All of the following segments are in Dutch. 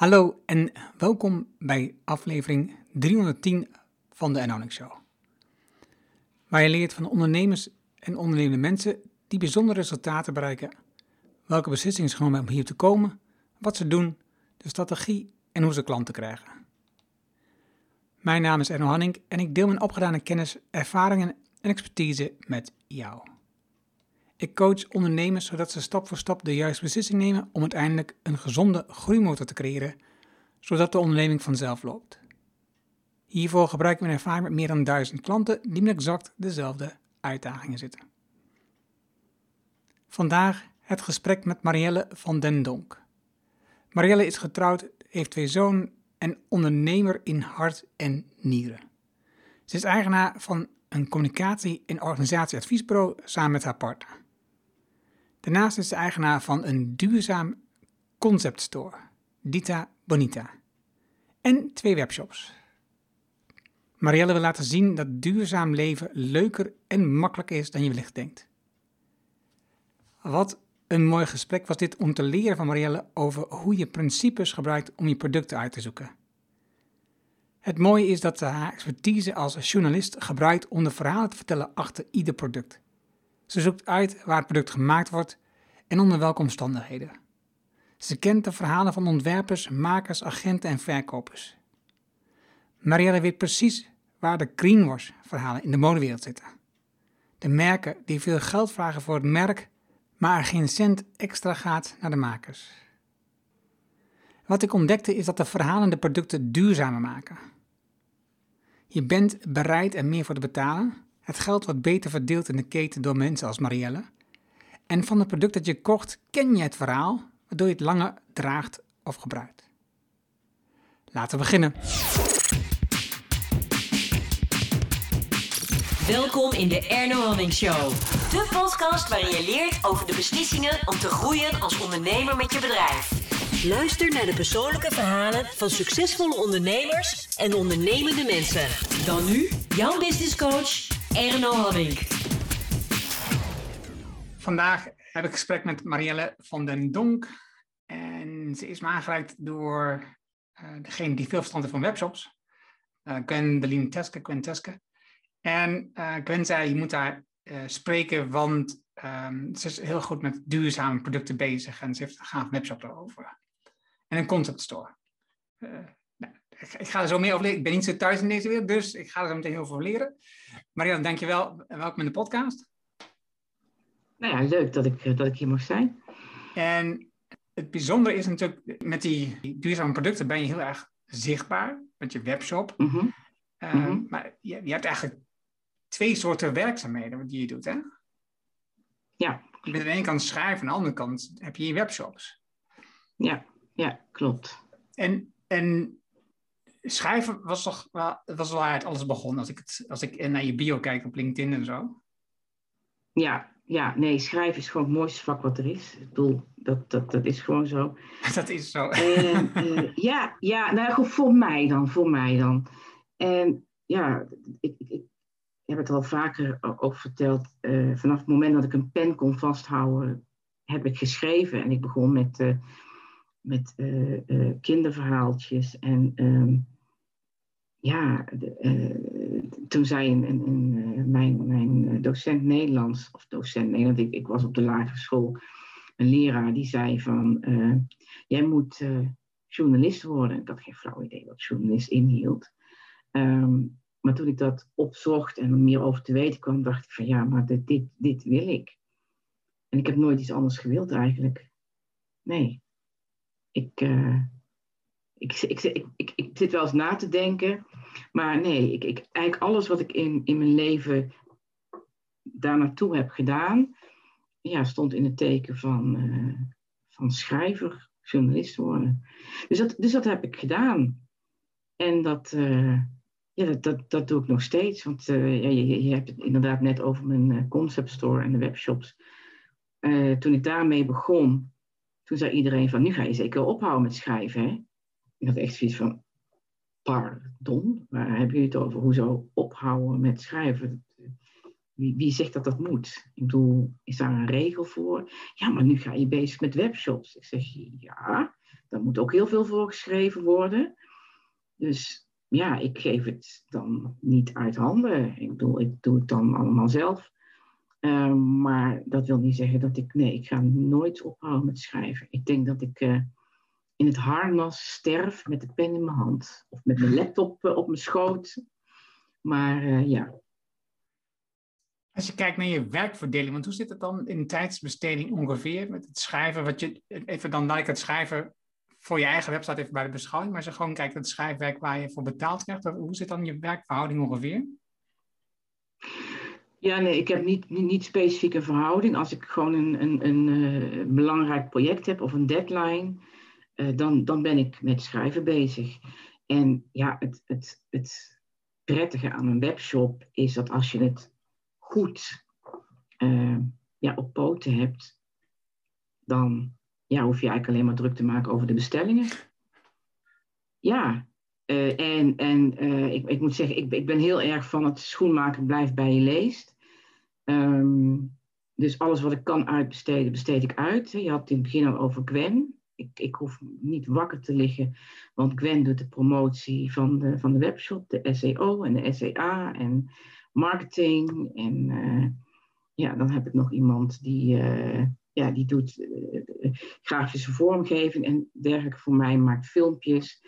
Hallo en welkom bij aflevering 310 van de Anonic Show. Waar je leert van ondernemers en ondernemende mensen die bijzondere resultaten bereiken, welke beslissingen ze genomen om hier te komen, wat ze doen, de strategie en hoe ze klanten krijgen. Mijn naam is Erno Hanning en ik deel mijn opgedane kennis, ervaringen en expertise met jou. Ik coach ondernemers zodat ze stap voor stap de juiste beslissing nemen om uiteindelijk een gezonde groeimotor te creëren, zodat de onderneming vanzelf loopt. Hiervoor gebruik ik mijn ervaring met meer dan duizend klanten die met exact dezelfde uitdagingen zitten. Vandaag het gesprek met Marielle van den Donk. Marielle is getrouwd, heeft twee zonen en ondernemer in hart en nieren. Ze is eigenaar van een communicatie- en organisatieadviesbureau samen met haar partner. Daarnaast is ze eigenaar van een duurzaam conceptstore, Dita Bonita, en twee webshops. Marielle wil laten zien dat duurzaam leven leuker en makkelijker is dan je wellicht denkt. Wat een mooi gesprek was dit om te leren van Marielle over hoe je principes gebruikt om je producten uit te zoeken. Het mooie is dat ze haar expertise als journalist gebruikt om de verhalen te vertellen achter ieder product. Ze zoekt uit waar het product gemaakt wordt en onder welke omstandigheden. Ze kent de verhalen van ontwerpers, makers, agenten en verkopers. Marielle weet precies waar de greenwash verhalen in de modewereld zitten. De merken die veel geld vragen voor het merk, maar er geen cent extra gaat naar de makers. Wat ik ontdekte is dat de verhalen de producten duurzamer maken. Je bent bereid er meer voor te betalen, het geld wordt beter verdeeld in de keten door mensen als Marielle. En van het product dat je kocht ken je het verhaal, waardoor je het langer draagt of gebruikt. Laten we beginnen. Welkom in de Erno Hamming Show. De podcast waarin je leert over de beslissingen om te groeien als ondernemer met je bedrijf. Luister naar de persoonlijke verhalen van succesvolle ondernemers en ondernemende mensen. Dan nu jouw business coach Erno Hamming. Vandaag heb ik gesprek met Marielle van den Donk. En ze is me aangereikt door uh, degene die veel verstand heeft van webshops. Uh, Gwendoline Teske, Gwen. En uh, Gwen zei, je moet daar spreken, want um, ze is heel goed met duurzame producten bezig. En ze heeft een gaaf webshop erover. En een concept store. Ik, ga er zo meer over leren. Ik ben niet zo thuis in deze wereld, dus ik ga er zo meteen heel veel over leren. Marielle, dankjewel. Welkom in de podcast. Nou ja, leuk dat ik, dat ik hier mag zijn. En het bijzondere is natuurlijk, met die duurzame producten ben je heel erg zichtbaar met je webshop. Mm -hmm. Uh, mm -hmm. Maar je, je, hebt eigenlijk twee soorten werkzaamheden die je doet, hè? Ja. Je bent aan de ene kant schrijven, aan de andere kant heb je je webshops. Ja, ja, klopt. En, en schrijven was toch wel, was waar het alles begon, als ik, het, als ik naar je bio kijk op LinkedIn en zo. Ja, ja, nee, schrijven is gewoon het mooiste vak wat er is. Ik bedoel, dat, dat, dat is gewoon zo. Dat is zo. En, uh, ja, ja, nou goed, voor mij dan, voor mij dan. En ja, ik, ik, ik heb het al vaker ook verteld. Uh, vanaf het moment dat ik een pen kon vasthouden, heb ik geschreven. En ik begon met, uh, met kinderverhaaltjes. En ehm, ja, de, toen zei een, een, een, mijn, mijn docent Nederlands, of docent Nederland, ik, was op de lagere school, een leraar die zei van, uh, jij moet journalist worden. Ik had geen flauw idee wat journalist inhield. Um, maar toen ik dat opzocht en er meer over te weten kwam, dacht ik van ja, maar dit, dit, dit wil ik. En ik heb nooit iets anders gewild eigenlijk. Nee. Ik, ik, ik, ik, ik, zit wel eens na te denken. Maar nee, ik, ik, eigenlijk alles wat ik in, in mijn leven daar naartoe heb gedaan, ja, stond in het teken van, uh, van schrijver, journalist worden. Dus dat, dus dat heb ik gedaan. En dat, uh, ja, dat, dat, doe ik nog steeds. Want uh, ja, je, je hebt het inderdaad net over mijn concept store en de webshops. toen ik daarmee begon, toen zei iedereen van, nu ga je zeker ophouden met schrijven, hè? Ik had echt zoiets van, pardon, waar hebben jullie het over? Hoezo ophouden met schrijven? Wie, wie zegt dat dat moet? Ik bedoel, is daar een regel voor? Ja, maar nu ga je bezig met webshops. Ik zeg, ja, daar moet ook heel veel voor geschreven worden. Dus ja, ik geef het dan niet uit handen. Ik bedoel, ik doe het dan allemaal zelf. Ehm, maar dat wil niet zeggen dat ik, nee, ik ga nooit ophouden met schrijven. Ik denk dat ik uh, in het harnas sterf met de pen in mijn hand. Of met mijn laptop uh, op mijn schoot. Maar uh, ja. Als je kijkt naar je werkverdeling, want hoe zit het dan in tijdsbesteding ongeveer met het schrijven? Wat je, even dan laat ik het schrijven voor je eigen website even bij de beschouwing, maar als je gewoon kijkt naar het schrijfwerk waar je voor betaald krijgt, hoe zit dan je werkverhouding ongeveer? Ja, nee, ik heb niet, niet, niet specifiek een verhouding. Als ik gewoon een, een, een uh, belangrijk project heb of een deadline, uh, dan, dan ben ik met schrijven bezig. En ja, het, het, het prettige aan een webshop is dat als je het goed uh, ja, op poten hebt, dan ja, hoef je eigenlijk alleen maar druk te maken over de bestellingen. Ja, uh, en, en ik, ik moet zeggen, ik, ik ben heel erg van het schoenmaken blijft bij je leest. Um, dus alles wat ik kan uitbesteden, besteed ik uit. Je had het in het begin al over Gwen. Ik, ik hoef niet wakker te liggen, want Gwen doet de promotie van de, van de webshop, de SEO en de SEA en marketing. En uh, ja, dan heb ik nog iemand die, ja, die doet grafische vormgeving en dergelijke voor mij, maakt filmpjes.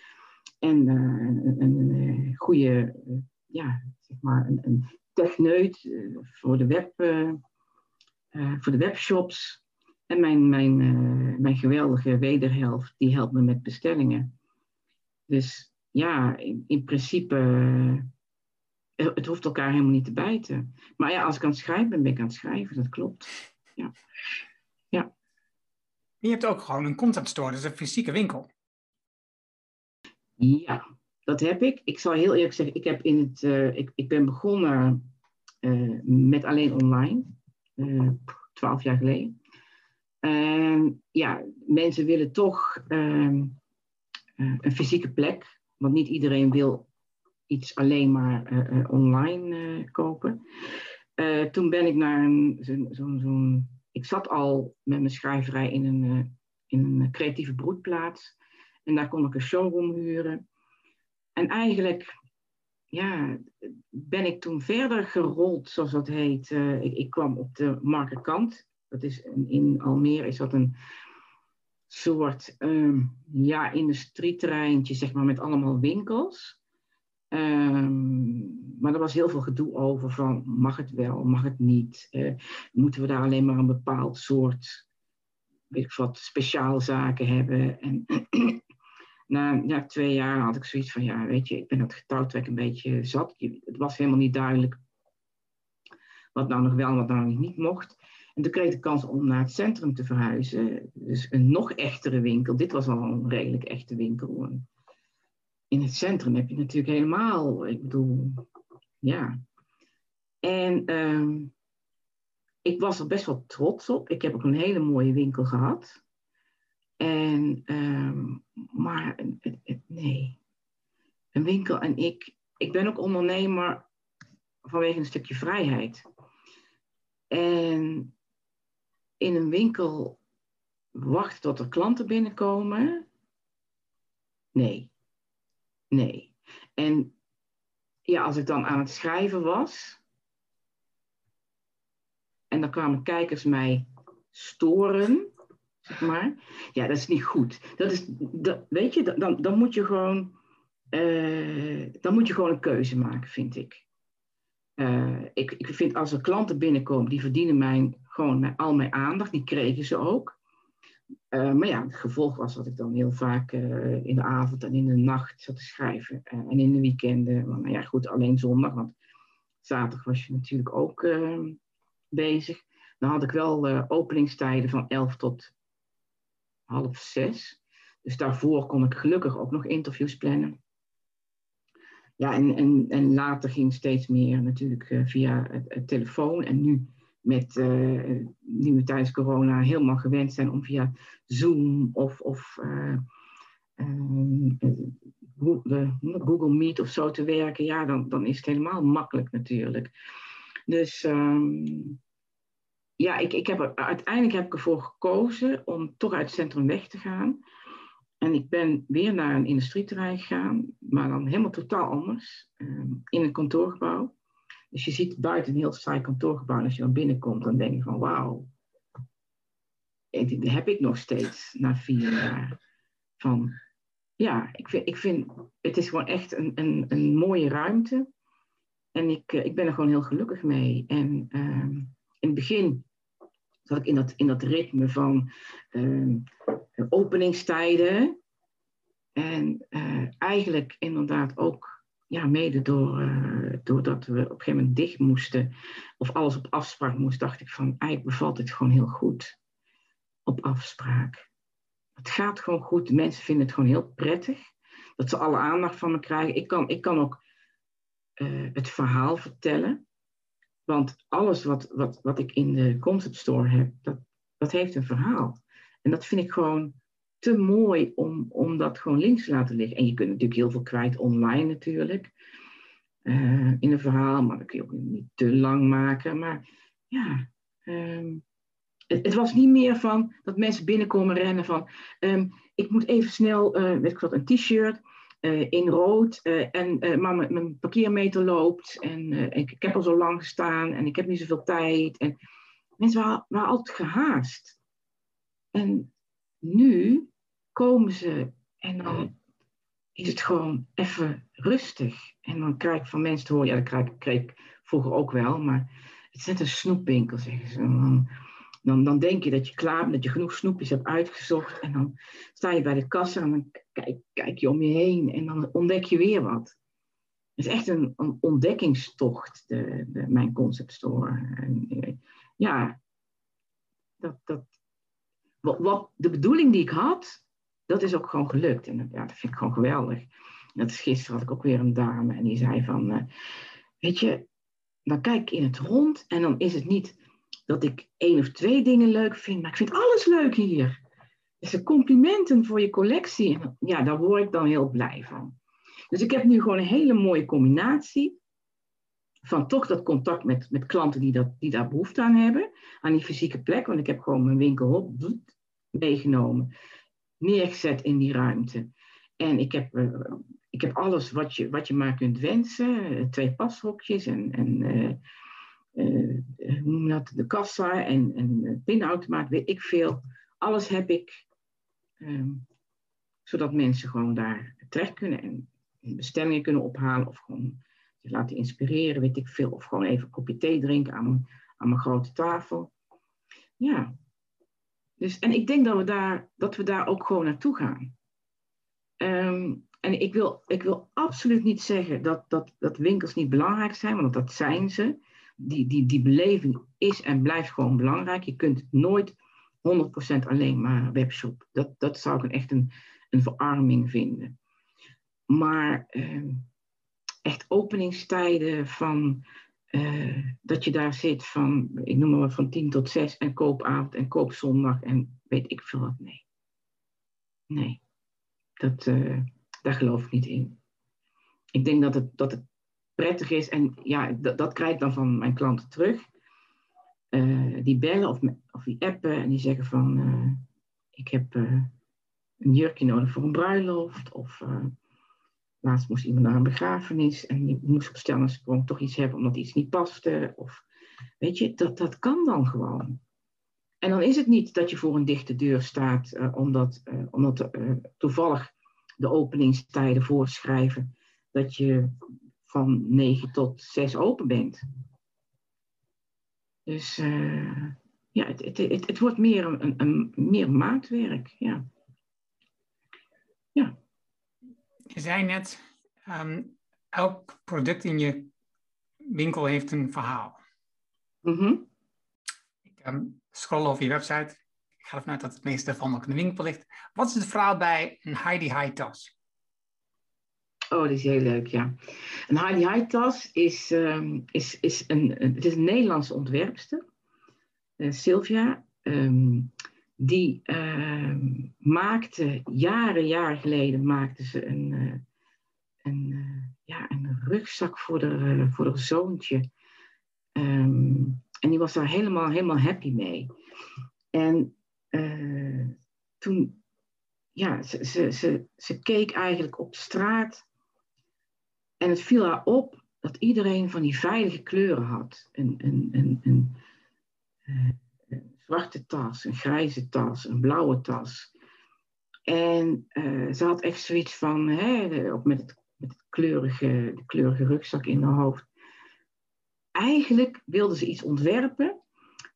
En een, een, goede, ja, zeg maar, een, een techneut voor, de web, voor de webshops. En mijn, mijn, mijn geweldige wederhelft, die helpt me met bestellingen. Dus ja, in, in principe, het hoeft elkaar helemaal niet te bijten. Maar ja, als ik aan het schrijven ben, ben ik aan het schrijven, dat klopt. Ja. ja. Je hebt ook gewoon een content store, dus een fysieke winkel. Ja, dat heb ik. Ik zal heel eerlijk zeggen, ik, heb in het, uh, ik, ik ben begonnen uh, met alleen online, uh, twaalf jaar geleden. En ja, mensen willen toch ehm, een fysieke plek, want niet iedereen wil iets alleen maar online kopen. toen ben ik naar een, zo'n, zo, zo ik zat al met mijn schrijverij in een, in een creatieve broedplaats. En daar kon ik een showroom huren. En eigenlijk ja, ben ik toen verder gerold, zoals dat heet. Ik, ik, kwam op de markerkant. Dat is in Almere is dat een soort um, ja, industrieterreintje, zeg maar, met allemaal winkels. Um, maar er was heel veel gedoe over van mag het wel, mag het niet? Uh, moeten we daar alleen maar een bepaald soort weet ik wat, speciaalzaken hebben? En na twee jaar had ik zoiets van, ja, weet je, ik ben dat getouwtrek een beetje zat. Het was helemaal niet duidelijk wat nou nog wel en wat nou niet mocht. En toen kreeg ik de kans om naar het centrum te verhuizen. Dus een nog echtere winkel. Dit was al een redelijk echte winkel. In het centrum heb je natuurlijk helemaal, ik bedoel, ja. En um, ik was er best wel trots op. Ik heb ook een hele mooie winkel gehad. En, um, maar nee, een winkel en ik, ik ben ook ondernemer vanwege een stukje vrijheid. En in een winkel wachten tot er klanten binnenkomen? Nee. Nee. En ja, als ik dan aan het schrijven was en dan kwamen kijkers mij storen, zeg maar. Ja, dat is niet goed. Dat is, dat, weet je, dan, dan moet je gewoon, uh, dan moet je gewoon een keuze maken, vind ik. Uh, ik. Ik vind als er klanten binnenkomen, die verdienen mij gewoon al mijn aandacht, die kregen ze ook. Uh, maar ja, het gevolg was dat ik dan heel vaak uh, in de avond en in de nacht zat te schrijven. Uh, en in de weekenden, maar nou ja, goed, alleen zondag, want zaterdag was je natuurlijk ook bezig. Dan had ik wel openingstijden van 11 tot half zes. Dus daarvoor kon ik gelukkig ook nog interviews plannen. Ja, en, en, en later ging steeds meer natuurlijk via het telefoon. En nu met, uh, nu we tijdens corona helemaal gewend zijn om via Zoom of, of uh, um, Google Meet of zo te werken, ja, dan, dan is het helemaal makkelijk natuurlijk. Dus um, ja, ik, ik heb er, uiteindelijk heb ik ervoor gekozen om toch uit het centrum weg te gaan. En ik ben weer naar een industrieterrein gegaan, maar dan helemaal totaal anders, ehm, in een kantoorgebouw. Dus je ziet buiten een heel saai kantoorgebouw. En als je dan binnenkomt, dan denk je van wauw. Heb ik nog steeds na vier jaar. Van, ja, ik vind, ik vind het is gewoon echt een, een, een mooie ruimte. En ik, eh, ik ben er gewoon heel gelukkig mee. En ehm, in het begin zat ik in dat, in dat ritme van uh, openingstijden. En uh, eigenlijk inderdaad ook, ja, mede door, uh, doordat we op een gegeven moment dicht moesten, of alles op afspraak moest, dacht ik van, eigenlijk bevalt het gewoon heel goed op afspraak. Het gaat gewoon goed, mensen vinden het gewoon heel prettig, dat ze alle aandacht van me krijgen. Ik kan, ik kan ook het verhaal vertellen. Want alles wat, wat, wat ik in de concept store heb, dat, dat heeft een verhaal. En dat vind ik gewoon te mooi om, om dat gewoon links te laten liggen. En je kunt natuurlijk heel veel kwijt online natuurlijk. Uh, in een verhaal, maar dat kun je ook niet te lang maken. Maar ja, um, het, was niet meer van dat mensen binnenkomen rennen van... Um, ik moet even snel, uh, ik wat, een t-shirt uh, in rood. En, maar mijn parkeermeter loopt. En ik, ik, heb al zo lang gestaan. En ik heb niet zoveel tijd. En mensen waren, waren altijd gehaast. En nu komen ze. En dan is het gewoon even rustig. En dan krijg ik van mensen te horen. Ja, dat krijg, kreeg ik vroeger ook wel. Maar het is net een snoepwinkel, zeggen ze. dan, dan, dan denk je dat je klaar bent, dat je genoeg snoepjes hebt uitgezocht. En dan sta je bij de kassa en dan kijk, kijk je om je heen en dan ontdek je weer wat. Het is echt een, een ontdekkingstocht, de, de, mijn concept store. En, eh, ja, dat, dat, wat, wat, de bedoeling die ik had, dat is ook gewoon gelukt. En ja, dat vind ik gewoon geweldig. Dat is, gisteren had ik ook weer een dame en die zei van, uh, weet je, dan kijk ik in het rond en dan is het niet dat ik één of twee dingen leuk vind, maar ik vind alles leuk hier. Dus complimenten voor je collectie. Ja, daar word ik dan heel blij van. Dus ik heb nu gewoon een hele mooie combinatie van toch dat contact met, met klanten die, dat, die daar behoefte aan hebben, aan die fysieke plek, want ik heb gewoon mijn winkel op meegenomen, neergezet in die ruimte. En ik heb, uh, ik heb alles wat je, wat je maar kunt wensen, twee pashokjes en, en uh, hoe noem dat, de kassa en, en pinautomaat, weet ik veel. Alles heb ik Um, zodat mensen gewoon daar terecht kunnen en bestemmingen kunnen ophalen of gewoon zich laten inspireren, weet ik veel. Of gewoon even een kopje thee drinken aan, aan mijn grote tafel. Ja. Dus, en ik denk dat we daar, dat we daar ook gewoon naartoe gaan. Um, en ik wil, ik wil absoluut niet zeggen dat, dat, dat winkels niet belangrijk zijn, want dat zijn ze. Die, die, die beleving is en blijft gewoon belangrijk. Je kunt nooit 100% alleen maar webshop. Dat, dat zou ik echt een, een verarming vinden. Maar uh, echt openingstijden van uh, dat je daar zit van, ik noem maar van 10 tot 6 en koopavond en koopzondag en weet ik veel wat. Nee. Nee. Dat, uh, daar geloof ik niet in. Ik denk dat het, dat het prettig is en ja, dat, dat krijg ik dan van mijn klanten terug. Uh, die bellen of, of die appen en die zeggen van ik heb een jurkje nodig voor een bruiloft of laatst moest iemand naar een begrafenis en die moest op stel sprong toch iets hebben omdat iets niet paste of weet je, dat, dat kan dan gewoon. En dan is het niet dat je voor een dichte deur staat omdat, omdat toevallig de openingstijden voorschrijven dat je van 9 tot 6 open bent. Dus ja, het, het, het, het, wordt meer een, een, meer maatwerk. Ja. ja. Je zei net, um, elk product in je winkel heeft een verhaal. Mm -hmm. Ik um, scroll over je website. Ik ga ervan uit dat het meeste van ook in de winkel ligt. Wat is het verhaal bij een Heidi High tas? Oh, die is heel leuk, ja. Een Heidi High tas is, um, is, is, een, het is een Nederlandse ontwerpster, uh, Sylvia. Um, die uh, maakte, jaren, jaren geleden, maakte ze een, uh, een, uh, ja, een rugzak voor de, voor haar zoontje. Um, en die was daar helemaal, helemaal happy mee. En toen ja, ze, ze, ze, ze keek eigenlijk op straat. En het viel haar op dat iedereen van die veilige kleuren had. Een, een, een, eh, een zwarte tas, een grijze tas, een blauwe tas. En uh, ze had echt zoiets van, hè, ook met, het, met het kleurige, de kleurige rugzak in haar hoofd. Eigenlijk wilde ze iets ontwerpen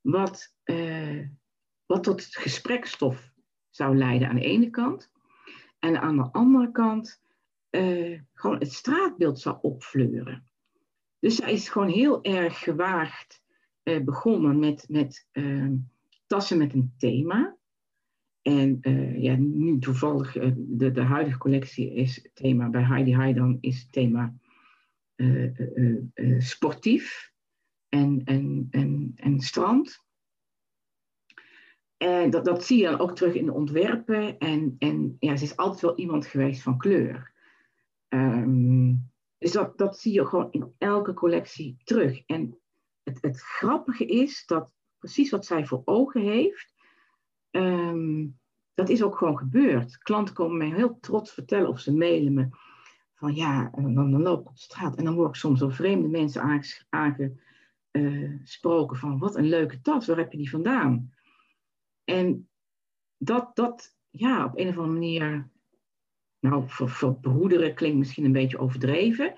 wat, uh, wat tot gesprekstof zou leiden aan de ene kant. En aan de andere kant uh, gewoon het straatbeeld zou opfleuren. Dus zij is gewoon heel erg gewaagd begonnen met, met uh, tassen met een thema. En ja, nu toevallig, de, de huidige collectie is thema, bij Heidi Heidan is het thema sportief en, en, en, en strand. En dat, dat zie je dan ook terug in de ontwerpen. En, en ja, ze is altijd wel iemand geweest van kleur. Um, dus dat, dat zie je gewoon in elke collectie terug. En het, het grappige is dat precies wat zij voor ogen heeft, um, dat is ook gewoon gebeurd. Klanten komen mij heel trots vertellen of ze mailen me van ja, dan, dan loop ik op straat en dan word ik soms door vreemde mensen aangesproken van wat een leuke tas, waar heb je die vandaan? En dat, dat ja, op een of andere manier, nou, voor, broederen klinkt misschien een beetje overdreven.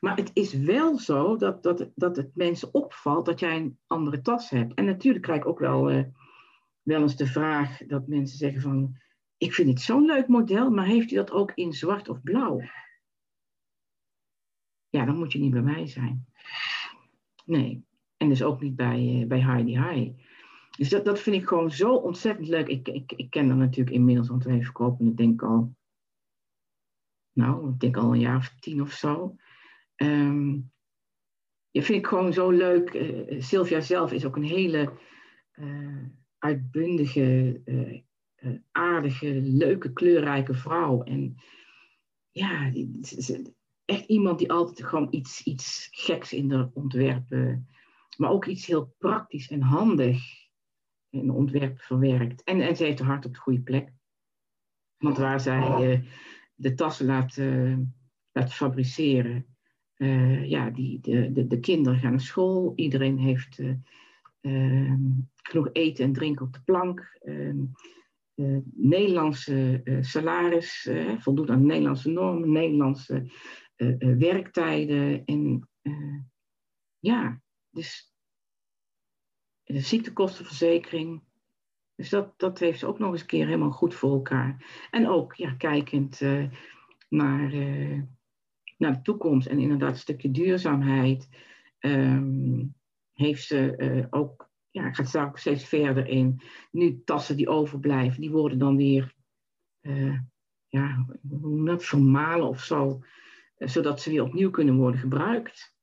Maar het is wel zo dat, dat, dat het mensen opvalt dat jij een andere tas hebt. En natuurlijk krijg ik ook wel, uh, wel eens de vraag dat mensen zeggen van, ik vind het zo'n leuk model, maar heeft u dat ook in zwart of blauw? Ja, dan moet je niet bij mij zijn. Nee. En dus ook niet bij, uh, bij Heidi High. Dus dat, dat vind ik gewoon zo ontzettend leuk. Ik, ik, ik ken dat natuurlijk inmiddels, want wij verkopen het denk ik al, nou, ik denk al een jaar of tien of zo. Um, ja, vind ik gewoon zo leuk. Uh, Sylvia zelf is ook een hele uh, uitbundige, uh, aardige, leuke, kleurrijke vrouw. En ja, echt iemand die altijd gewoon iets, iets geks in de ontwerpen, maar ook iets heel praktisch en handig een ontwerp verwerkt. En, en ze heeft haar hart op de goede plek. Want waar zij uh, de tassen laat, uh, laat fabriceren, uh, ja, die, de, de, de, kinderen gaan naar school, iedereen heeft ehm, genoeg eten en drinken op de plank. Ehm, Nederlandse salaris, voldoet aan Nederlandse normen, Nederlandse werktijden. En ja, dus de ziektekostenverzekering. Dus dat, dat heeft ze ook nog eens een keer helemaal goed voor elkaar. En ook ja, kijkend uh, naar, uh, naar de toekomst en inderdaad een stukje duurzaamheid, um, heeft ze uh, ook, ja, gaat daar ook steeds verder in. Nu tassen die overblijven, die worden dan weer, ja, hoe dat, vermalen of zo, zodat ze weer opnieuw kunnen worden gebruikt.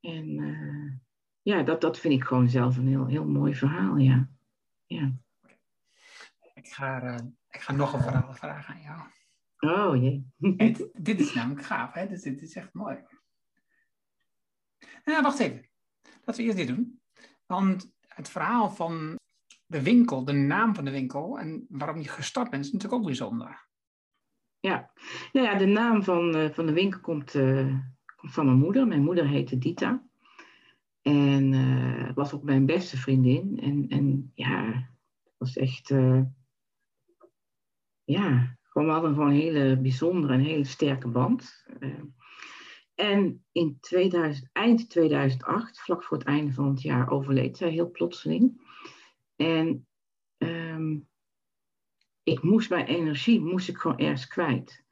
En ja, dat, dat vind ik gewoon zelf een heel, heel mooi verhaal, ja. ja. Ik, ga, uh, ik ga nog een verhaal vragen aan jou. Oh jee. Het, dit is namelijk gaaf, hè? Dus dit is echt mooi. Nou, wacht even. Laten we eerst dit doen. Want het verhaal van de winkel, de naam van de winkel en waarom je gestart bent, is natuurlijk ook bijzonder. Ja, nou ja de naam van, uh, van de winkel komt, uh, komt van mijn moeder. Mijn moeder heette Dita. En uh, was ook mijn beste vriendin. En, en ja, het was echt. Uh, ja, gewoon, we hadden gewoon een hele bijzondere en hele sterke band. Uh, en in 2000, eind 2008, vlak voor het einde van het jaar, overleed zij heel plotseling. En um, ik moest mijn energie, moest ik gewoon ergens kwijt.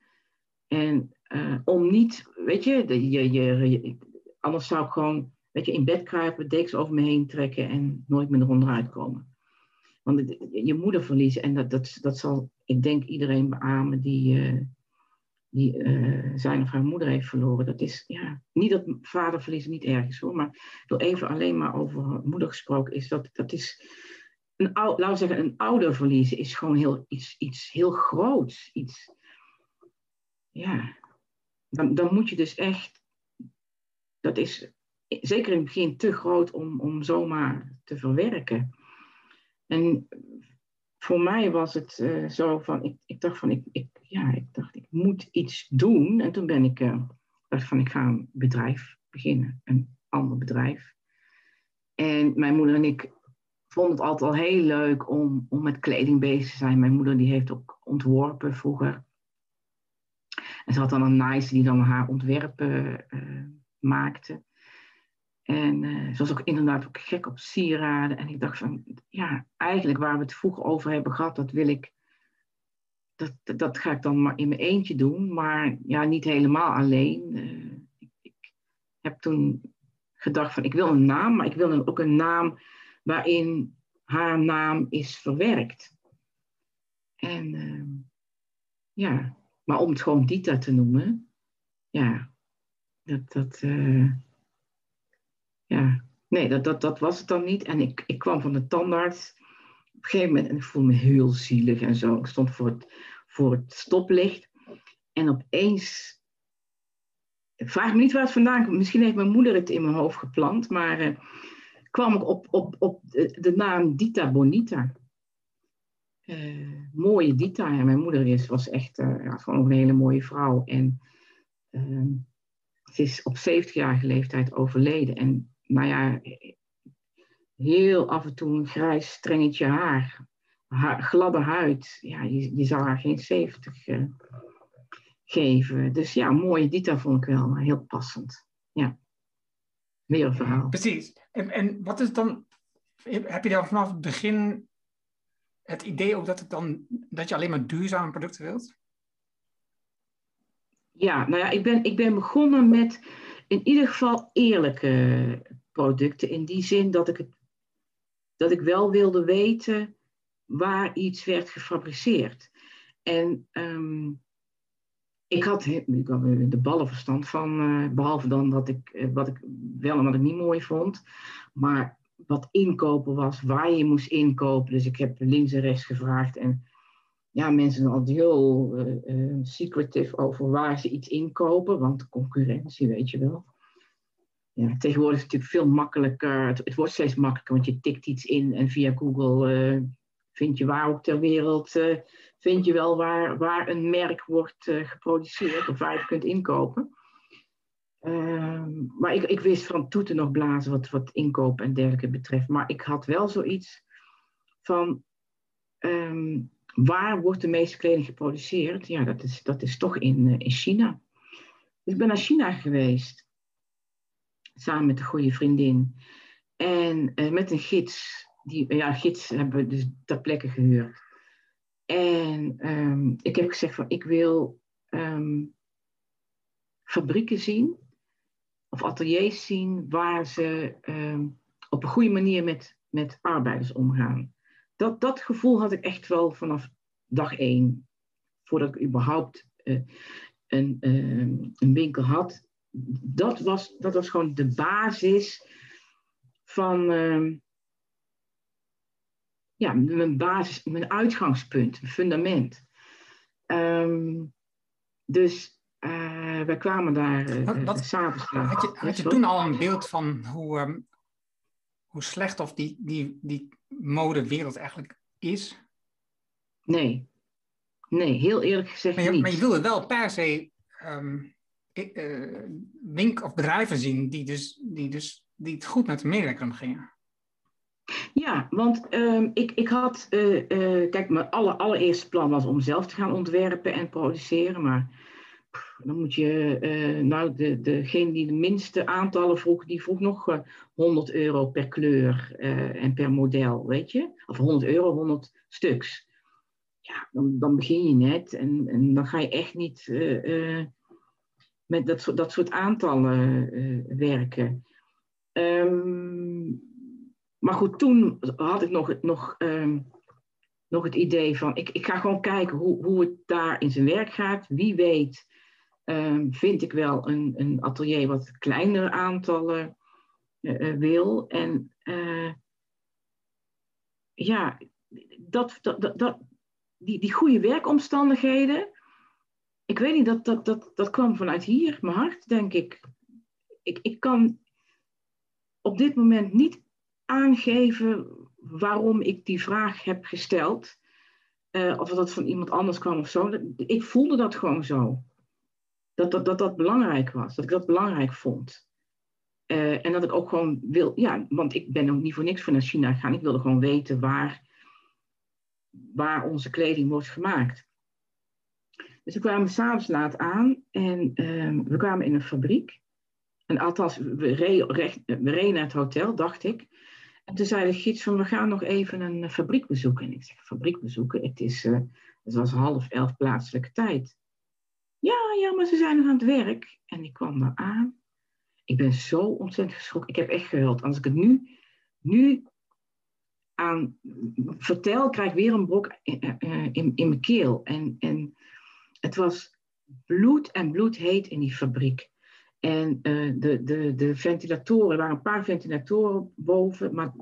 En om niet, weet je, de, je, je, anders zou ik gewoon weet je, in bed kruipen, dekens over me heen trekken en nooit meer eronder uitkomen. Want je moeder verliezen, en dat, dat, dat zal, ik denk, iedereen beamen die, uh, die uh, zijn of haar moeder heeft verloren. Dat is, ja, niet dat vader verliezen niet erg is hoor, maar door even alleen maar over moeder gesproken is, dat, dat is, een, laten we zeggen, een ouder verliezen is gewoon heel, iets, iets heel groots. Iets, ja, dan, dan moet je dus echt, dat is zeker in het begin te groot om, om zomaar te verwerken. En voor mij was het eh, zo van, ik, ik dacht van, ik, ik, ja, ik dacht, ik moet iets doen. En toen ben ik, uh, van, ik ga een bedrijf beginnen, een ander bedrijf. En mijn moeder en ik vonden het altijd al heel leuk om, om met kleding bezig te zijn. Mijn moeder die heeft ook ontworpen vroeger. En ze had dan een nice die dan haar ontwerpen uh, maakte. En uh, ze was ook inderdaad ook gek op sieraden. En ik dacht van, ja, eigenlijk waar we het vroeger over hebben gehad, dat wil ik, dat, dat ga ik dan maar in mijn eentje doen. Maar ja, niet helemaal alleen. Uh, ik, ik, heb toen gedacht van, ik wil een naam, maar ik wil ook een naam waarin haar naam is verwerkt. En uh, ja, maar om het gewoon Dita te noemen, ja, dat, dat, uh, nee, dat, dat, dat was het dan niet. En ik, ik kwam van de tandarts op een gegeven moment en ik voelde me heel zielig en zo. Ik stond voor het, voor het stoplicht en opeens, ik vraag me niet waar het vandaan komt, misschien heeft mijn moeder het in mijn hoofd geplant, maar uh, kwam ik op, op, op de, de naam Dita Bonita. Uh, mooie Dita. Mijn moeder is, was echt uh, ja, gewoon een hele mooie vrouw. En uh, ze is op 70-jarige leeftijd overleden. En nou ja, heel af en toe een grijs strengetje haar. haar gladde huid. Ja, je, je zou haar geen 70 uh, geven. Dus ja, mooie Dita vond ik wel heel passend. Ja, een verhaal. Precies. En, en wat is dan, heb je dan vanaf het begin het idee ook dat, het dan, dat je alleen maar duurzame producten wilt? Ja, nou ja, ik ben, ik ben begonnen met in ieder geval eerlijke producten. In die zin dat ik, het, dat ik wel wilde weten waar iets werd gefabriceerd. En um, ik had, ik had de ballenverstand van, uh, behalve dan dat ik, uh, wat ik wel en wat ik niet mooi vond. Maar wat inkopen was, waar je moest inkopen. Dus ik heb links en rechts gevraagd. En ja, mensen zijn altijd heel uh, secretive over waar ze iets inkopen. Want concurrentie, weet je wel. Ja, tegenwoordig is het natuurlijk veel makkelijker. Het, wordt steeds makkelijker, want je tikt iets in en via Google vind je waar ook ter wereld. vind je wel waar, waar een merk wordt geproduceerd of waar je kunt inkopen. Uh, maar ik, ik wist van toeten nog blazen wat, wat inkoop en dergelijke betreft. Maar ik had wel zoiets van um, waar wordt de meeste kleding geproduceerd? Ja, dat is, dat is toch in, uh, in China. Dus ik ben naar China geweest. Samen met een goede vriendin. En uh, met een gids. Die, ja, gids hebben we dus ter plekke gehuurd. En um, ik heb gezegd van ik wil um, fabrieken zien of ateliers zien waar ze um, op een goede manier met, met arbeiders omgaan. Dat, dat gevoel had ik echt wel vanaf dag één. Voordat ik überhaupt uh, een, uh, een winkel had. Dat was, dat was gewoon de basis van uh, ja, mijn basis, mijn uitgangspunt, mijn fundament. Um, dus wij kwamen daar wat, s'avonds. Had je, had je toen al een beeld van hoe, um, hoe slecht of die, die, die modewereld eigenlijk is? Nee. Nee, heel eerlijk gezegd maar je, niet. Maar je wilde wel per se um, uh, wink of bedrijven zien die, dus, die, dus, die het goed met de medewerkers gingen. Ja, want um, ik, ik had, uh, uh, kijk, mijn aller, allereerste plan was om zelf te gaan ontwerpen en produceren, maar dan moet je, uh, nou, de, degene die de minste aantallen vroeg, die vroeg nog 100 euro per kleur en per model, weet je? Of 100 euro, 100 stuks. Ja, dan, dan begin je net en, en dan ga je echt niet met dat, dat soort aantallen werken. Um, maar goed, toen had ik nog, nog, um, nog het idee van, ik, ik ga gewoon kijken hoe, hoe het daar in zijn werk gaat. Wie weet um, vind ik wel een, een atelier wat kleinere aantallen uh, wil. En uh, ja, dat, dat, dat, die, die goede werkomstandigheden, ik weet niet, dat, dat, dat, dat kwam vanuit hier, mijn hart, denk ik. Ik, ik kan op dit moment niet aangeven waarom ik die vraag heb gesteld. Uh, of dat van iemand anders kwam of zo. Ik voelde dat gewoon zo. Dat dat, dat dat belangrijk was. Dat ik dat belangrijk vond. Uh, en dat ik ook gewoon wil, ja, want ik ben ook niet voor niks voor naar China gegaan. Ik wilde gewoon weten waar, waar onze kleding wordt gemaakt. Dus we kwamen s'avonds laat aan en uh, we kwamen in een fabriek. En althans, we reden, we reden naar het hotel, dacht ik. En toen zei de gids van, we gaan nog even een fabriek bezoeken. En ik zeg, fabriek bezoeken? Het, is, uh, het was half elf plaatselijke tijd. Ja, ja, maar ze zijn nog aan het werk. En ik kwam daar aan. Ik ben zo ontzettend geschrokken. Ik heb echt gehuild. Als ik het nu, nu aan vertel, krijg ik weer een brok in, in, in mijn keel. En, en het was bloed en bloed heet in die fabriek. En de, de, de ventilatoren, er waren een paar ventilatoren boven, maar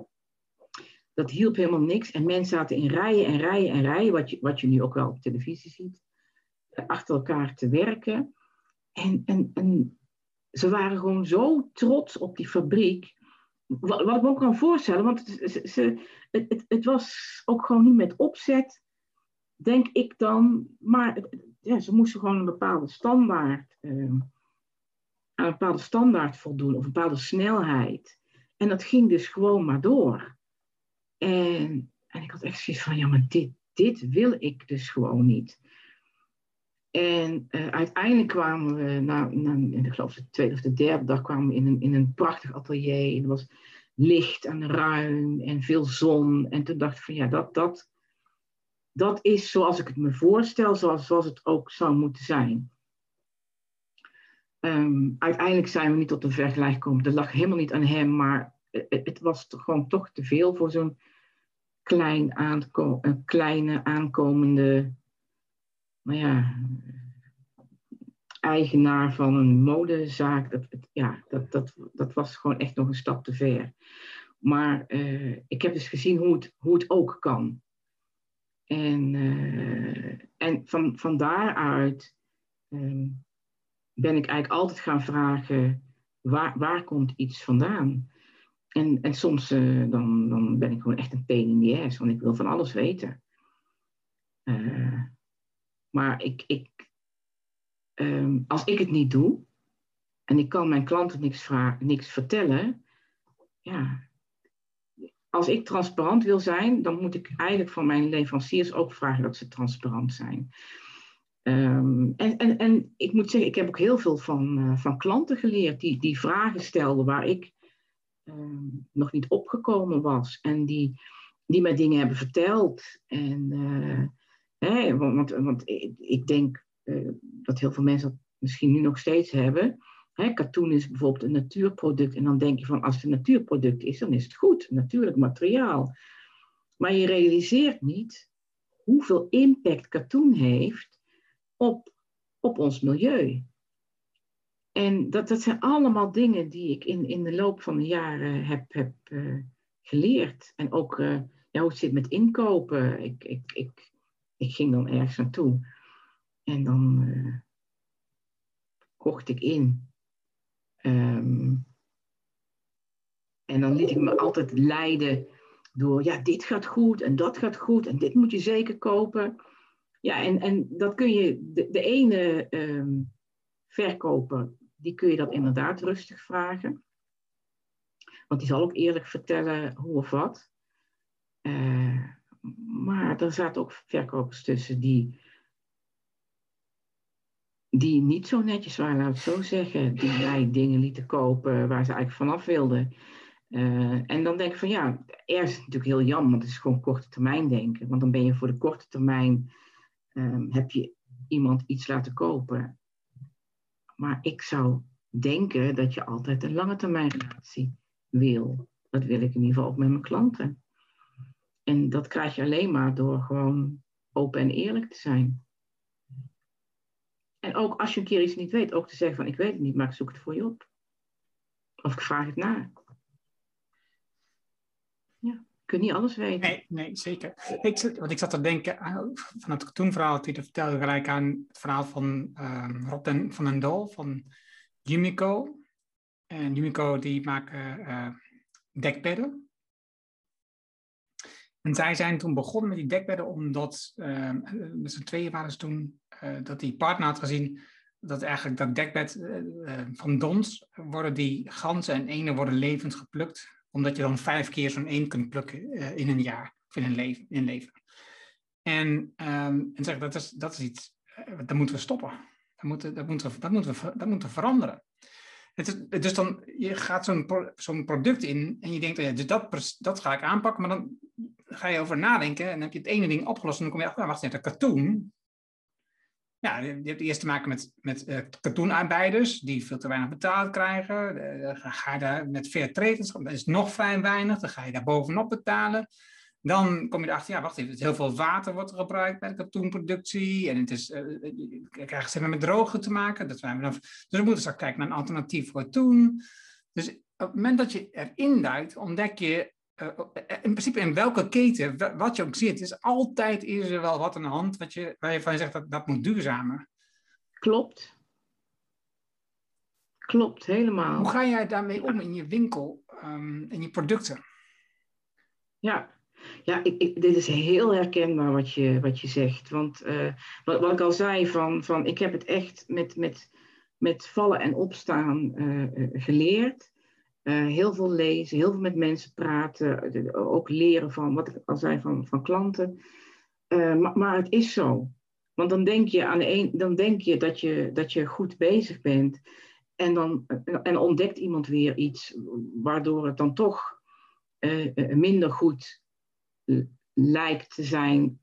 dat hielp helemaal niks. En mensen zaten in rijen en rijen en rijen, wat je, wat je nu ook wel op televisie ziet, achter elkaar te werken. En, en, en ze waren gewoon zo trots op die fabriek. Wat, ik me ook kan voorstellen, want ze, ze, het, het, was ook gewoon niet met opzet, denk ik dan. Maar ja, ze moesten gewoon een bepaalde standaard. Uh, aan een bepaalde standaard voldoen of een bepaalde snelheid. En dat ging dus gewoon maar door. En, en ik had echt zoiets van, ja, maar dit, dit wil ik dus gewoon niet. En uh, uiteindelijk kwamen we, na, na, ik geloof de tweede of de derde dag, kwamen we in een, in een prachtig atelier. En er was licht en ruim en veel zon. En toen dacht ik van, ja, dat, dat, dat is zoals ik het me voorstel, zoals, zoals het ook zou moeten zijn. Um, uiteindelijk zijn we niet tot een vergelijking gekomen. Dat lag helemaal niet aan hem, maar het, het was gewoon toch te veel voor zo'n klein kleine aankomende, nou ja, eigenaar van een modezaak. Dat, ja, dat, dat, dat was gewoon echt nog een stap te ver. Maar uh, ik heb dus gezien hoe het, hoe het ook kan. En, uh, en van, van daaruit um, ben ik eigenlijk altijd gaan vragen, waar, waar komt iets vandaan? En, en soms uh, dan, dan ben ik gewoon echt een pain in the want ik wil van alles weten. Maar ik, ik, um, als ik het niet doe, en ik kan mijn klanten niks, niks vertellen, ja, als ik transparant wil zijn, dan moet ik eigenlijk van mijn leveranciers ook vragen dat ze transparant zijn. Um, en, en, en ik moet zeggen, ik heb ook heel veel van, uh, van klanten geleerd die, die vragen stelden waar ik um, nog niet opgekomen was. En die, die mij dingen hebben verteld. En, uh, hè, want, want ik, denk uh, dat heel veel mensen dat misschien nu nog steeds hebben. Hè, katoen is bijvoorbeeld een natuurproduct. En dan denk je van als het een natuurproduct is, dan is het goed. Natuurlijk materiaal. Maar je realiseert niet hoeveel impact katoen heeft op, op ons milieu. En dat, dat zijn allemaal dingen die ik in, in de loop van de jaren heb, heb uh, geleerd. En ook uh, ja, hoe het zit met inkopen. Ik, ik, ik, ik ging dan ergens naartoe. En dan uh, kocht ik in. Um, en dan liet ik me altijd leiden door, ja, dit gaat goed en dat gaat goed en dit moet je zeker kopen. Ja, en, en dat kun je, de, de ene um, verkoper, die kun je dat inderdaad rustig vragen. Want die zal ook eerlijk vertellen hoe of wat. Uh, maar er zaten ook verkopers tussen die, die niet zo netjes waren, laat ik het zo zeggen. Die mij dingen lieten kopen waar ze eigenlijk vanaf wilden. Uh, en dan denk ik van ja, ergens is het natuurlijk heel jammer, want het is gewoon korte termijn denken. Want dan ben je voor de korte termijn um, heb je iemand iets laten kopen. Maar ik zou denken dat je altijd een lange termijn relatie wil. Dat wil ik in ieder geval ook met mijn klanten. En dat krijg je alleen maar door gewoon open en eerlijk te zijn. En ook als je een keer iets niet weet, ook te zeggen van ik weet het niet, maar ik zoek het voor je op. Of ik vraag het na. Ja kunt niet alles weten. Nee, nee zeker. Ik, want ik zat te denken, van het toen verhaal dat vertelde gelijk aan het verhaal van um, Rob den, van den Dol, van Yumiko. En Yumiko die maken uh. En zij zijn toen begonnen met die dekbedden omdat, uh, met z'n tweeën waren ze toen, uh, dat die partner had gezien dat eigenlijk dat dekbed uh, van dons worden die ganzen en enen worden levend geplukt, omdat je dan vijf keer zo'n een kunt plukken in een jaar of in een leven. In leven. En, um, en zeg, dat is, dat is iets, dat moeten we stoppen. Dat moeten, dat moeten, we, dat moeten, we, dat moeten we veranderen. Het is, dus dan, je gaat zo'n zo'n product in en je denkt, ja, dus dat, dat ga ik aanpakken, maar dan ga je over nadenken en heb je het ene ding opgelost en dan kom je achter, wacht even, katoen. Ja, je hebt eerst te maken met, met uh, katoenarbeiders die veel te weinig betaald krijgen. Dan ga je daar met fair trade, dat is nog vrij weinig, dan ga je daar bovenop betalen. Dan kom je erachter, ja, wacht even, heel veel water wordt gebruikt bij de katoenproductie. En het is, uh, je krijgt ze met drogen te maken. Dat wij dan, dus we moeten straks kijken naar een alternatief voor katoen. Dus op het moment dat je erin duikt, ontdek je in principe in welke keten, wat je ook ziet, is altijd is er wel wat aan de hand wat je, waar je van zegt dat dat moet duurzamer. Klopt. Klopt, helemaal. Hoe ga jij daarmee om in je winkel, um, in je producten? Ja, ja, ik, ik, dit is heel herkenbaar wat je, wat je zegt. Want uh, wat, wat ik al zei, van, van, ik heb het echt met, met, met vallen en opstaan uh, geleerd. Uh, heel veel lezen, heel veel met mensen praten. Ook leren van, wat ik al zei, van, van klanten. maar, maar het is zo. Want dan denk je, aan een, dan denk je, dat, je dat je goed bezig bent. En dan en ontdekt iemand weer iets waardoor het dan toch minder goed lijkt te zijn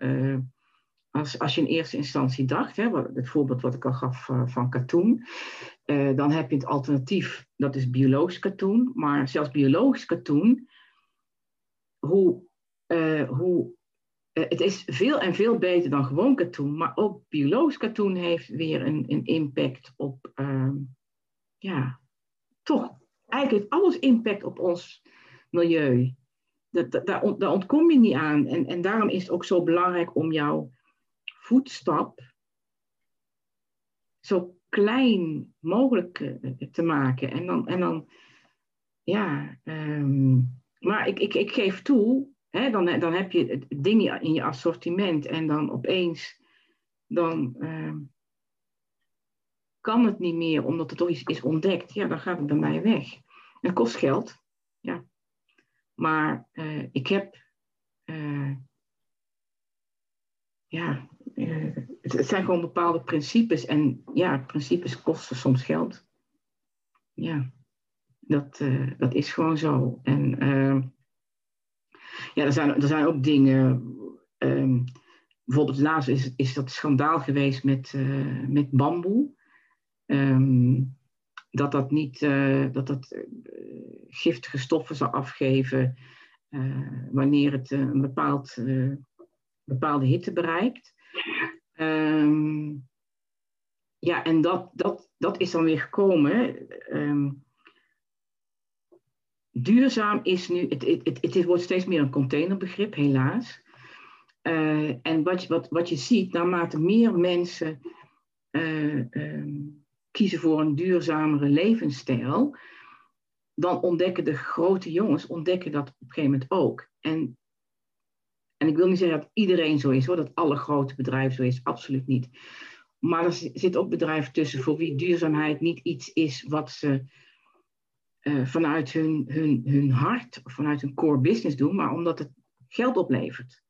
als, als je in eerste instantie dacht, hè, het voorbeeld wat ik al gaf van katoen, uh, dan heb je het alternatief, dat is biologisch katoen. Maar zelfs biologisch katoen, hoe, hoe, het is veel en veel beter dan gewoon katoen, maar ook biologisch katoen heeft weer een, een impact op, ehm, ja, toch eigenlijk alles impact op ons milieu dat, daar, daar ontkom je niet aan. En, en daarom is het ook zo belangrijk om jouw voetstap zo klein mogelijk eh, te maken. En dan, en dan ja, um, maar ik, ik, ik geef toe, hè, dan, dan heb je dingen in je assortiment en dan opeens, dan um, kan het niet meer omdat er toch iets is ontdekt. Ja, dan gaat het bij mij weg. En het kost geld. Ja. Maar uh, ik heb, uh, ja, uh, het, zijn gewoon bepaalde principes. En ja, principes kosten soms geld. Ja, dat, dat is gewoon zo. En ja, er zijn, er zijn ook dingen. Um, bijvoorbeeld laatst is, is dat schandaal geweest met, met bamboe. Um, dat dat niet dat dat, giftige stoffen zou afgeven wanneer het een bepaald, bepaalde hitte bereikt. Um, ja, en dat, dat, dat is dan weer gekomen. Um, duurzaam is nu, het, het, het, wordt steeds meer een containerbegrip, helaas. en wat, wat, wat je ziet, naarmate meer mensen um, kiezen voor een duurzamere levensstijl, dan ontdekken de grote jongens ontdekken dat op een gegeven moment ook. En, en ik wil niet zeggen dat iedereen zo is, hoor, dat alle grote bedrijven zo is, absoluut niet. Maar er zitten ook bedrijven tussen voor wie duurzaamheid niet iets is wat ze uh, vanuit hun, hun, hun hart of vanuit hun core business doen, maar omdat het geld oplevert.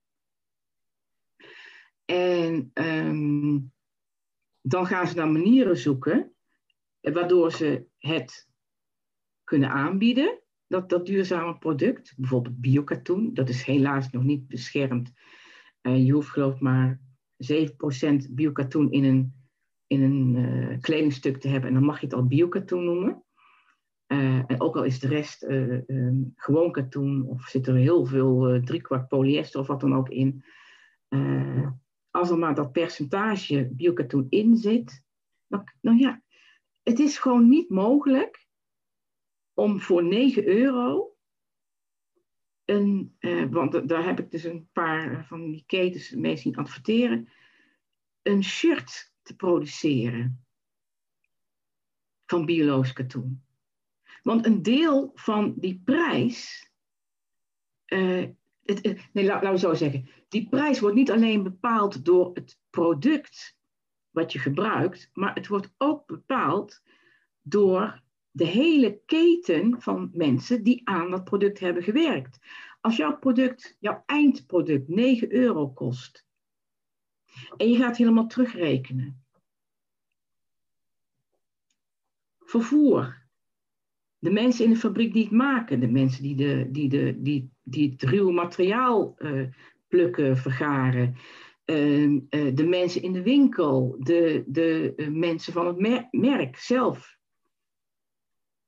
En um, dan gaan ze naar manieren zoeken waardoor ze het kunnen aanbieden, dat, dat duurzame product. Bijvoorbeeld biokatoen, dat is helaas nog niet beschermd. Uh, je hoeft geloof ik maar 7% biokatoen in een, in een uh, kledingstuk te hebben en dan mag je het al biokatoen noemen. Uh, en ook al is de rest um, gewoon katoen of zit er heel veel driekwart polyester of wat dan ook in. als er maar dat percentage biokatoen in zit, dan, dan ja, het is gewoon niet mogelijk om voor 9 euro een, eh, want daar heb ik dus een paar van die ketens mee zien adverteren, een shirt te produceren van biologisch katoen. Want een deel van die prijs, uh, het, nee, laten we zo zeggen. Die prijs wordt niet alleen bepaald door het product wat je gebruikt, maar het wordt ook bepaald door de hele keten van mensen die aan dat product hebben gewerkt. Als jouw product, jouw eindproduct 9 euro kost en je gaat helemaal terugrekenen. Vervoer. De mensen in de fabriek die het maken, de mensen die, de, die, de, die, die het ruwe materiaal uh, plukken, vergaren, uh, uh, de mensen in de winkel, de, de mensen van het merk zelf.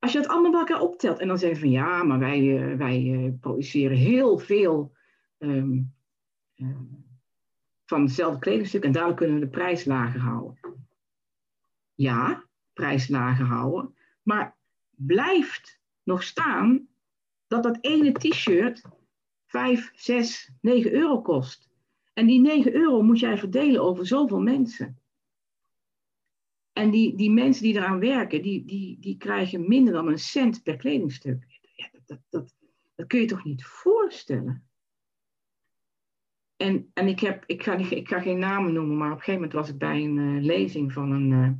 Als je dat allemaal bij elkaar optelt en dan zeggen van ja, maar wij, wij produceren heel veel um, van hetzelfde kledingstuk en daardoor kunnen we de prijs lager houden. Ja, prijs lager houden, maar blijft nog staan dat dat ene t-shirt 5, 6, 9 euro kost. En die 9 euro moet jij verdelen over zoveel mensen. En die, die mensen die eraan werken, die, die, die krijgen minder dan een cent per kledingstuk. Ja, dat, dat, dat, dat kun je toch niet voorstellen? En, en ik, heb, ik, ga, ik ga geen namen noemen, maar op een gegeven moment was ik bij een uh, lezing van een, uh,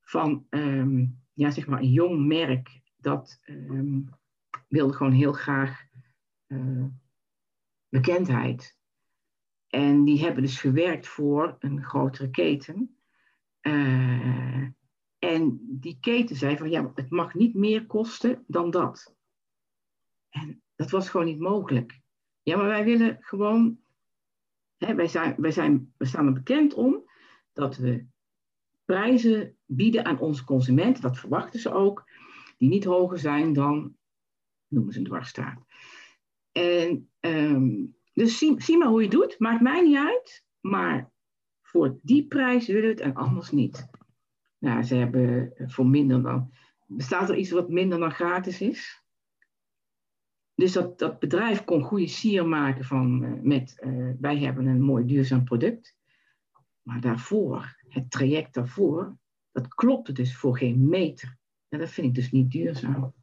van, um, ja, zeg maar een jong merk dat um, wilde gewoon heel graag uh, bekendheid. En die hebben dus gewerkt voor een grotere keten. En die keten zei van ja, het mag niet meer kosten dan dat. En dat was gewoon niet mogelijk. Ja, maar wij willen gewoon, hè, wij, zijn, wij, zijn, we staan er bekend om dat we prijzen bieden aan onze consumenten, dat verwachten ze ook, die niet hoger zijn dan, noemen ze een dwarsstaat. En um, dus zie, zie maar hoe je doet, maakt mij niet uit, maar voor die prijs willen we het en anders niet. Nou, ze hebben voor minder dan. Bestaat er iets wat minder dan gratis is? Dus dat, dat bedrijf kon goede sier maken van uh, met uh, wij hebben een mooi duurzaam product. Maar daarvoor, het traject daarvoor, dat klopte dus voor geen meter. En dat vind ik dus niet duurzaam.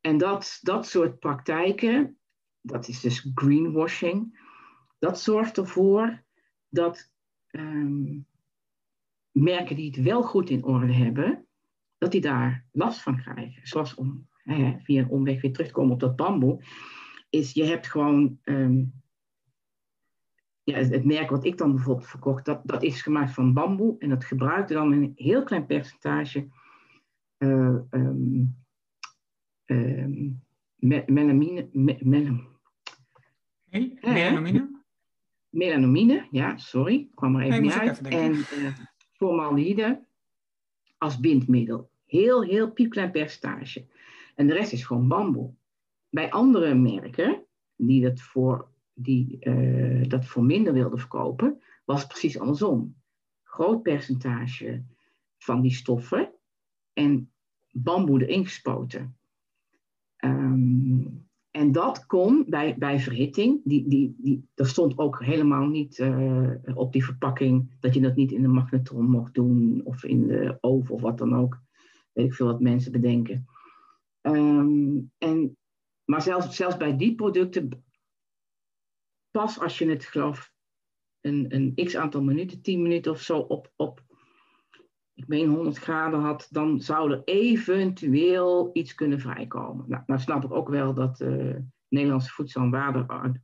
En dat, dat soort praktijken, dat is dus greenwashing, dat zorgt ervoor dat um, merken die het wel goed in orde hebben, dat die daar last van krijgen. Zoals om via een omweg weer terugkomen op dat bamboe, is je hebt gewoon um, ja, het, merk wat ik dan bijvoorbeeld verkocht, dat, dat is gemaakt van bamboe en dat gebruikte dan een heel klein percentage uh, um, um, melamine, me, melam, hey, melanine? Melanine, ja, sorry, kwam er even nee, niet uit. Even en uh, formaldehyde als bindmiddel. Heel, heel piepklein percentage. En de rest is gewoon bamboe. Bij andere merken die dat voor, die, uh, dat voor minder wilden verkopen, was het precies andersom. Groot percentage van die stoffen en bamboe erin gespoten. Um, en dat kon bij, bij verhitting, die, die, die, er stond ook helemaal niet uh, op die verpakking dat je dat niet in de magnetron mocht doen of in de oven of wat dan ook. Weet ik veel wat mensen bedenken. Um, en, maar zelfs, zelfs bij die producten, pas als je het geloof een, een x aantal minuten, 10 minuten of zo op, op ik meen 100 graden had, dan zou er eventueel iets kunnen vrijkomen. Nou, nou snap ik ook wel dat uh, Nederlandse Voedsel- en Waarde,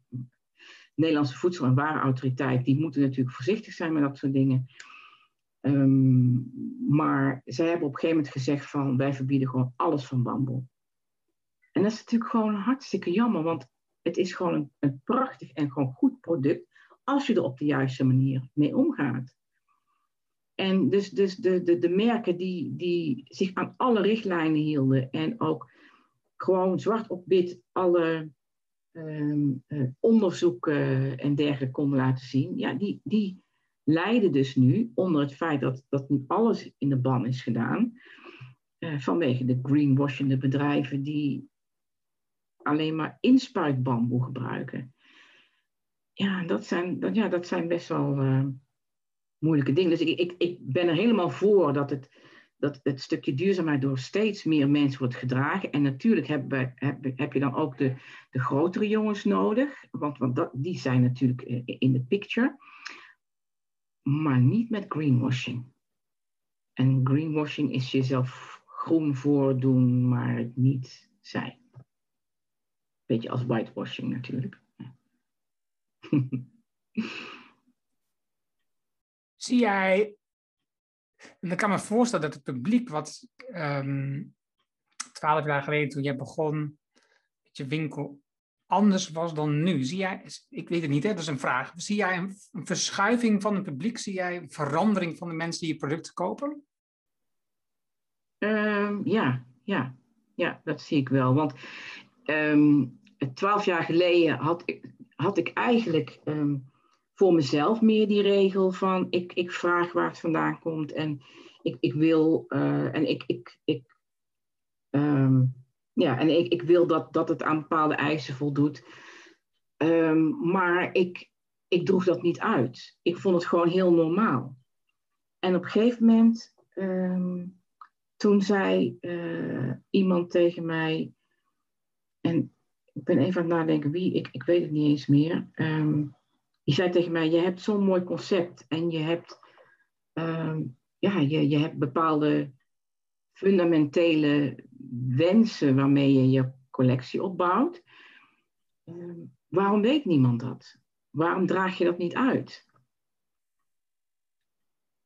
Nederlandse Voedsel- en Warenautoriteit, die moeten natuurlijk voorzichtig zijn met dat soort dingen. Um, maar zij hebben op een gegeven moment gezegd van wij verbieden gewoon alles van bamboe. En dat is natuurlijk gewoon hartstikke jammer, want het is gewoon een, een prachtig en gewoon goed product als je er op de juiste manier mee omgaat. En dus, dus de, de, de merken die, die zich aan alle richtlijnen hielden en ook gewoon zwart op wit alle um, uh, onderzoeken en dergelijke konden laten zien, ja, die, die, lijden dus nu onder het feit dat, dat nu alles in de ban is gedaan. Uh, vanwege de greenwashende bedrijven die alleen maar inspuitbamboe gebruiken. Ja, dat zijn, dat, ja, dat zijn best wel uh, moeilijke dingen. Dus ik, ik, ben er helemaal voor dat het, dat het stukje duurzaamheid door steeds meer mensen wordt gedragen. En natuurlijk heb, heb, je dan ook de, de grotere jongens nodig, want, want dat, die zijn natuurlijk in de picture. Maar niet met greenwashing. En greenwashing is jezelf groen voordoen, maar het niet zijn. Beetje als whitewashing natuurlijk. Zie jij, en ik kan me voorstellen dat het publiek wat ehm, twaalf jaar geleden toen jij begon met je winkel anders was dan nu. Zie jij, ik weet het niet, hè, dat is een vraag. Zie jij een, verschuiving van het publiek? Zie jij een verandering van de mensen die je producten kopen? Um, ja, ja, ja, dat zie ik wel. Want um, twaalf jaar geleden had ik, had ik eigenlijk um, voor mezelf meer die regel van ik, ik vraag waar het vandaan komt en ik, ik wil uh, en ik, ik, ik ja, en ik, ik wil dat, dat het aan bepaalde eisen voldoet. maar ik, ik droeg dat niet uit. Ik vond het gewoon heel normaal. En op een gegeven moment toen zei uh, iemand tegen mij, en ik ben even aan het nadenken wie, ik, ik weet het niet eens meer. Die zei tegen mij, je hebt zo'n mooi concept en je hebt, um, ja, je, je hebt bepaalde fundamentele wensen waarmee je je collectie opbouwt. Um, waarom weet niemand dat? Waarom draag je dat niet uit?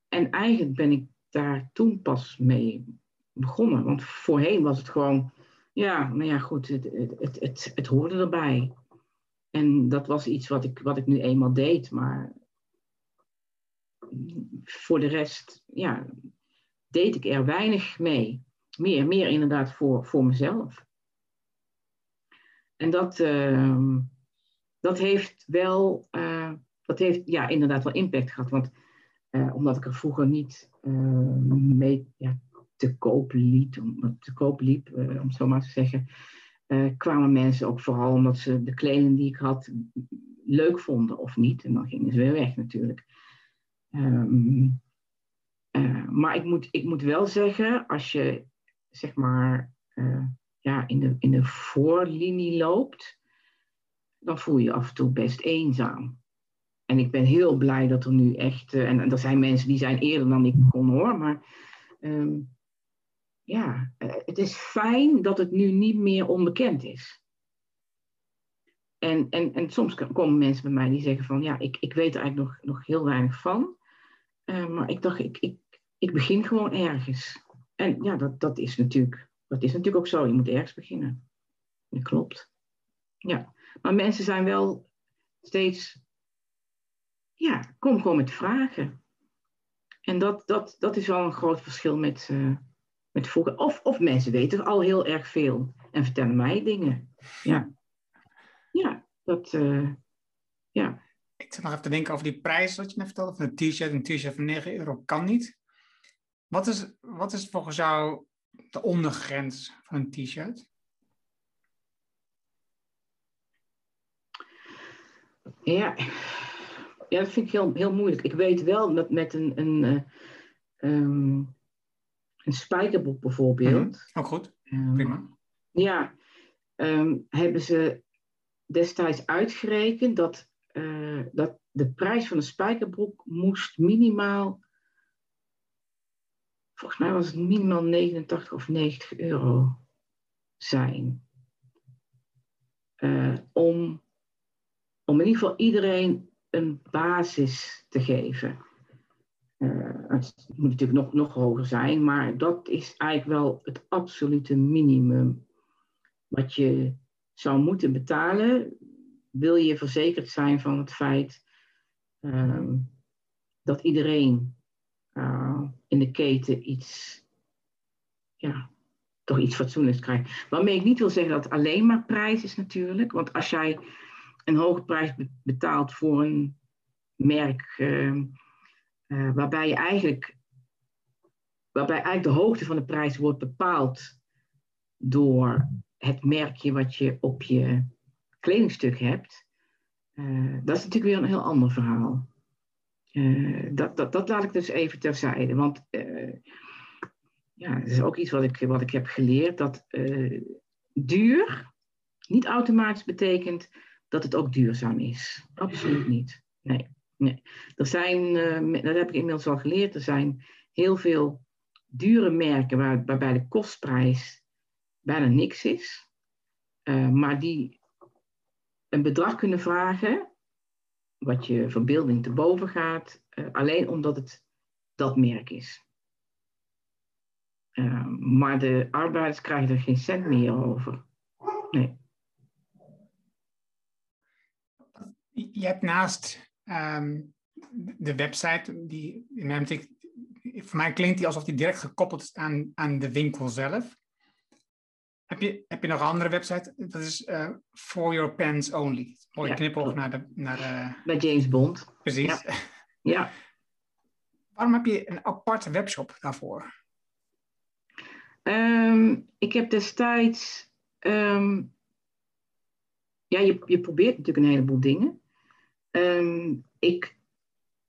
En eigenlijk ben ik daar toen pas mee begonnen. Want voorheen was het gewoon, ja, nou ja, goed, het, het, het, het, hoorde erbij. En dat was iets wat ik, wat ik nu eenmaal deed, maar voor de rest, ja, deed ik er weinig mee. Meer, meer inderdaad voor, voor mezelf. En dat, uh, dat heeft wel, uh, dat heeft ja, inderdaad wel impact gehad. Want uh, omdat ik er vroeger niet uh, mee, ja, te koop liep, om, te koop liep, om zo maar te zeggen, uh, kwamen mensen ook vooral omdat ze de kleding die ik had leuk vonden of niet. En dan gingen ze weer weg natuurlijk. Um, uh, maar ik moet, ik moet wel zeggen, als je zeg maar ja, in, de, in de voorlinie loopt, dan voel je je af en toe best eenzaam. En ik ben heel blij dat er nu echt, en, er zijn mensen die zijn eerder dan ik kon hoor, maar um, ja, eh, het is fijn dat het nu niet meer onbekend is. En, en, en soms komen mensen bij mij die zeggen van ja, ik, ik weet er eigenlijk nog, nog heel weinig van. Uh, maar ik dacht, ik, ik, ik begin gewoon ergens. En ja, dat, dat, is natuurlijk, dat is natuurlijk ook zo. Je moet ergens beginnen. Dat klopt. Ja, maar mensen zijn wel steeds, ja, kom gewoon met vragen. En dat, dat, dat is wel een groot verschil met, uh, met vroeger. Of, of mensen weten al heel erg veel en vertellen mij dingen. Ja, ja dat. Uh, ja. Ik zit nog even te denken over die prijs wat je net vertelde van een t-shirt. Een t-shirt van 9 euro kan niet. Wat is, wat is volgens jou de ondergrens van een t-shirt? Ja. ja, dat vind ik heel, heel moeilijk. Ik weet wel dat met een, een uh, um, een spijkerbroek bijvoorbeeld. Mm Ook goed, um, prima. Ja, um, hebben ze destijds uitgerekend dat, uh, dat de prijs van een spijkerbroek moest minimaal, volgens mij was het minimaal 89 of 90 euro zijn. Uh, om, om in ieder geval iedereen een basis te geven. Uh, het moet natuurlijk nog, nog hoger zijn, maar dat is eigenlijk wel het absolute minimum wat je zou moeten betalen. Wil je verzekerd zijn van het feit uh, dat iedereen uh, in de keten iets, ja, toch iets fatsoenlijks krijgt. Waarmee ik niet wil zeggen dat het alleen maar prijs is natuurlijk, want als jij een hoge prijs betaalt voor een merk ehm, uh, waarbij je eigenlijk, waarbij eigenlijk de hoogte van de prijs wordt bepaald door het merkje wat je op je kledingstuk hebt. Uh, dat is natuurlijk weer een heel ander verhaal. Uh, dat, dat, dat laat ik dus even terzijde. Want ja, dat is ook iets wat ik, wat ik heb geleerd, dat duur niet automatisch betekent dat het ook duurzaam is. Absoluut niet. Nee, nee. Er zijn, uh, dat heb ik inmiddels al geleerd, er zijn heel veel dure merken waar, waarbij de kostprijs bijna niks is, uh, maar die een bedrag kunnen vragen wat je verbeelding te boven gaat, alleen omdat het dat merk is. Maar de arbeiders krijgen er geen cent meer over. Nee. Je hebt naast um, de website, die ik, voor mij klinkt die alsof die direct gekoppeld is aan, aan de winkel zelf. Heb je, heb je nog een andere website? Dat is uh, For Your Pens Only. Mooie ja, knipoog naar de, naar de... Bij James Bond. Precies. Ja. ja. Waarom heb je een aparte webshop daarvoor? Um, ik heb destijds. Um, ja, je, je probeert natuurlijk een heleboel dingen. Um, ik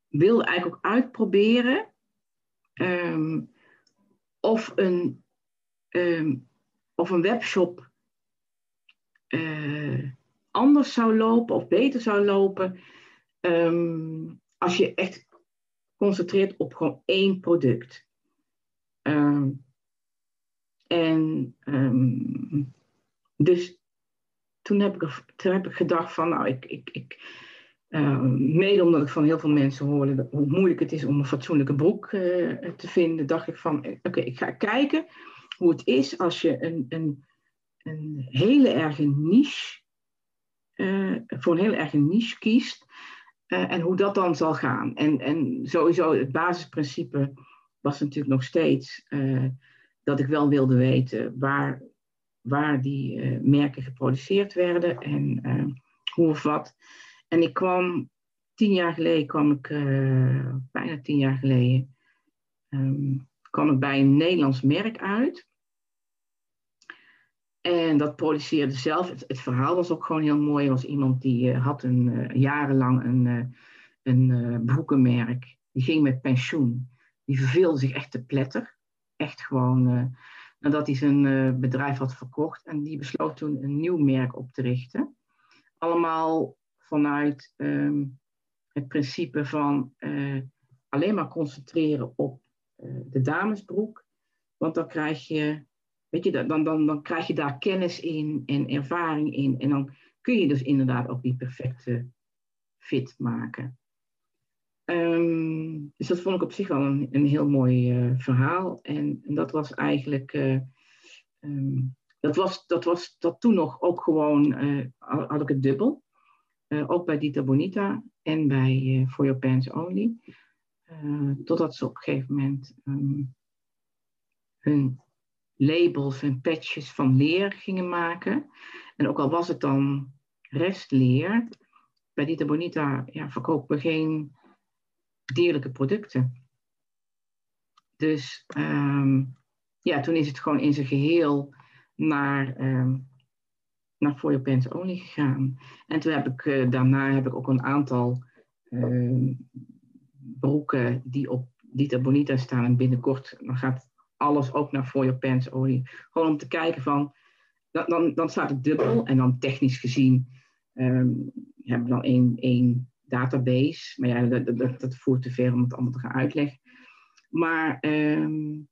wilde eigenlijk ook uitproberen of, een, of een webshop uh, anders zou lopen of beter zou lopen. als je echt concentreert op gewoon één product. En dus toen heb, ik, toen heb ik gedacht van, nou, ik, ik, ik uh, mede omdat ik van heel veel mensen hoorde hoe moeilijk het is om een fatsoenlijke broek uh, te vinden, dacht ik van, oké, okay, ik ga kijken hoe het is als je een, een, een hele erge niche, uh, voor een hele erge niche kiest en hoe dat dan zal gaan. En, en sowieso het basisprincipe was natuurlijk nog steeds dat ik wel wilde weten waar, waar die merken geproduceerd werden en hoe of wat. En ik kwam, tien jaar geleden kwam ik, uh, bijna tien jaar geleden, um, kwam ik bij een Nederlands merk uit. En dat produceerde zelf. Het, verhaal was ook gewoon heel mooi. Er was iemand die had een, jarenlang een, een broekenmerk. Die ging met pensioen. Die verveelde zich echt te pletter echt gewoon nadat hij zijn bedrijf had verkocht. En die besloot toen een nieuw merk op te richten. Allemaal vanuit um, het principe van uh, alleen maar concentreren op de damesbroek. Want dan krijg je, weet je, dan, dan, dan krijg je daar kennis in en ervaring in. En dan kun je dus inderdaad ook die perfecte fit maken. Um, dus dat vond ik op zich wel een, heel mooi uh, verhaal. En, en, dat was eigenlijk. Um, dat, was, dat was dat toen nog ook gewoon. Had ik het dubbel. Ook bij Dita Bonita en bij For Your Pants Only. totdat ze op een gegeven moment um, hun labels en patches van leer gingen maken. En ook al was het dan restleer. Bij Dita Bonita ja, verkopen we geen dierlijke producten. Dus um, ja, toen is het gewoon in zijn geheel naar, um, naar For Your Pants Only gegaan. En toen heb ik uh, daarna heb ik ook een aantal uh, broeken die op Dita Bonita staan. En binnenkort dan gaat alles ook naar For Your Pants Only. Gewoon om te kijken van, dan, dan, dan staat het dubbel. En dan technisch gezien um, hebben we dan één, één database. Maar ja, dat, voert te ver om het allemaal te gaan uitleggen. Maar um,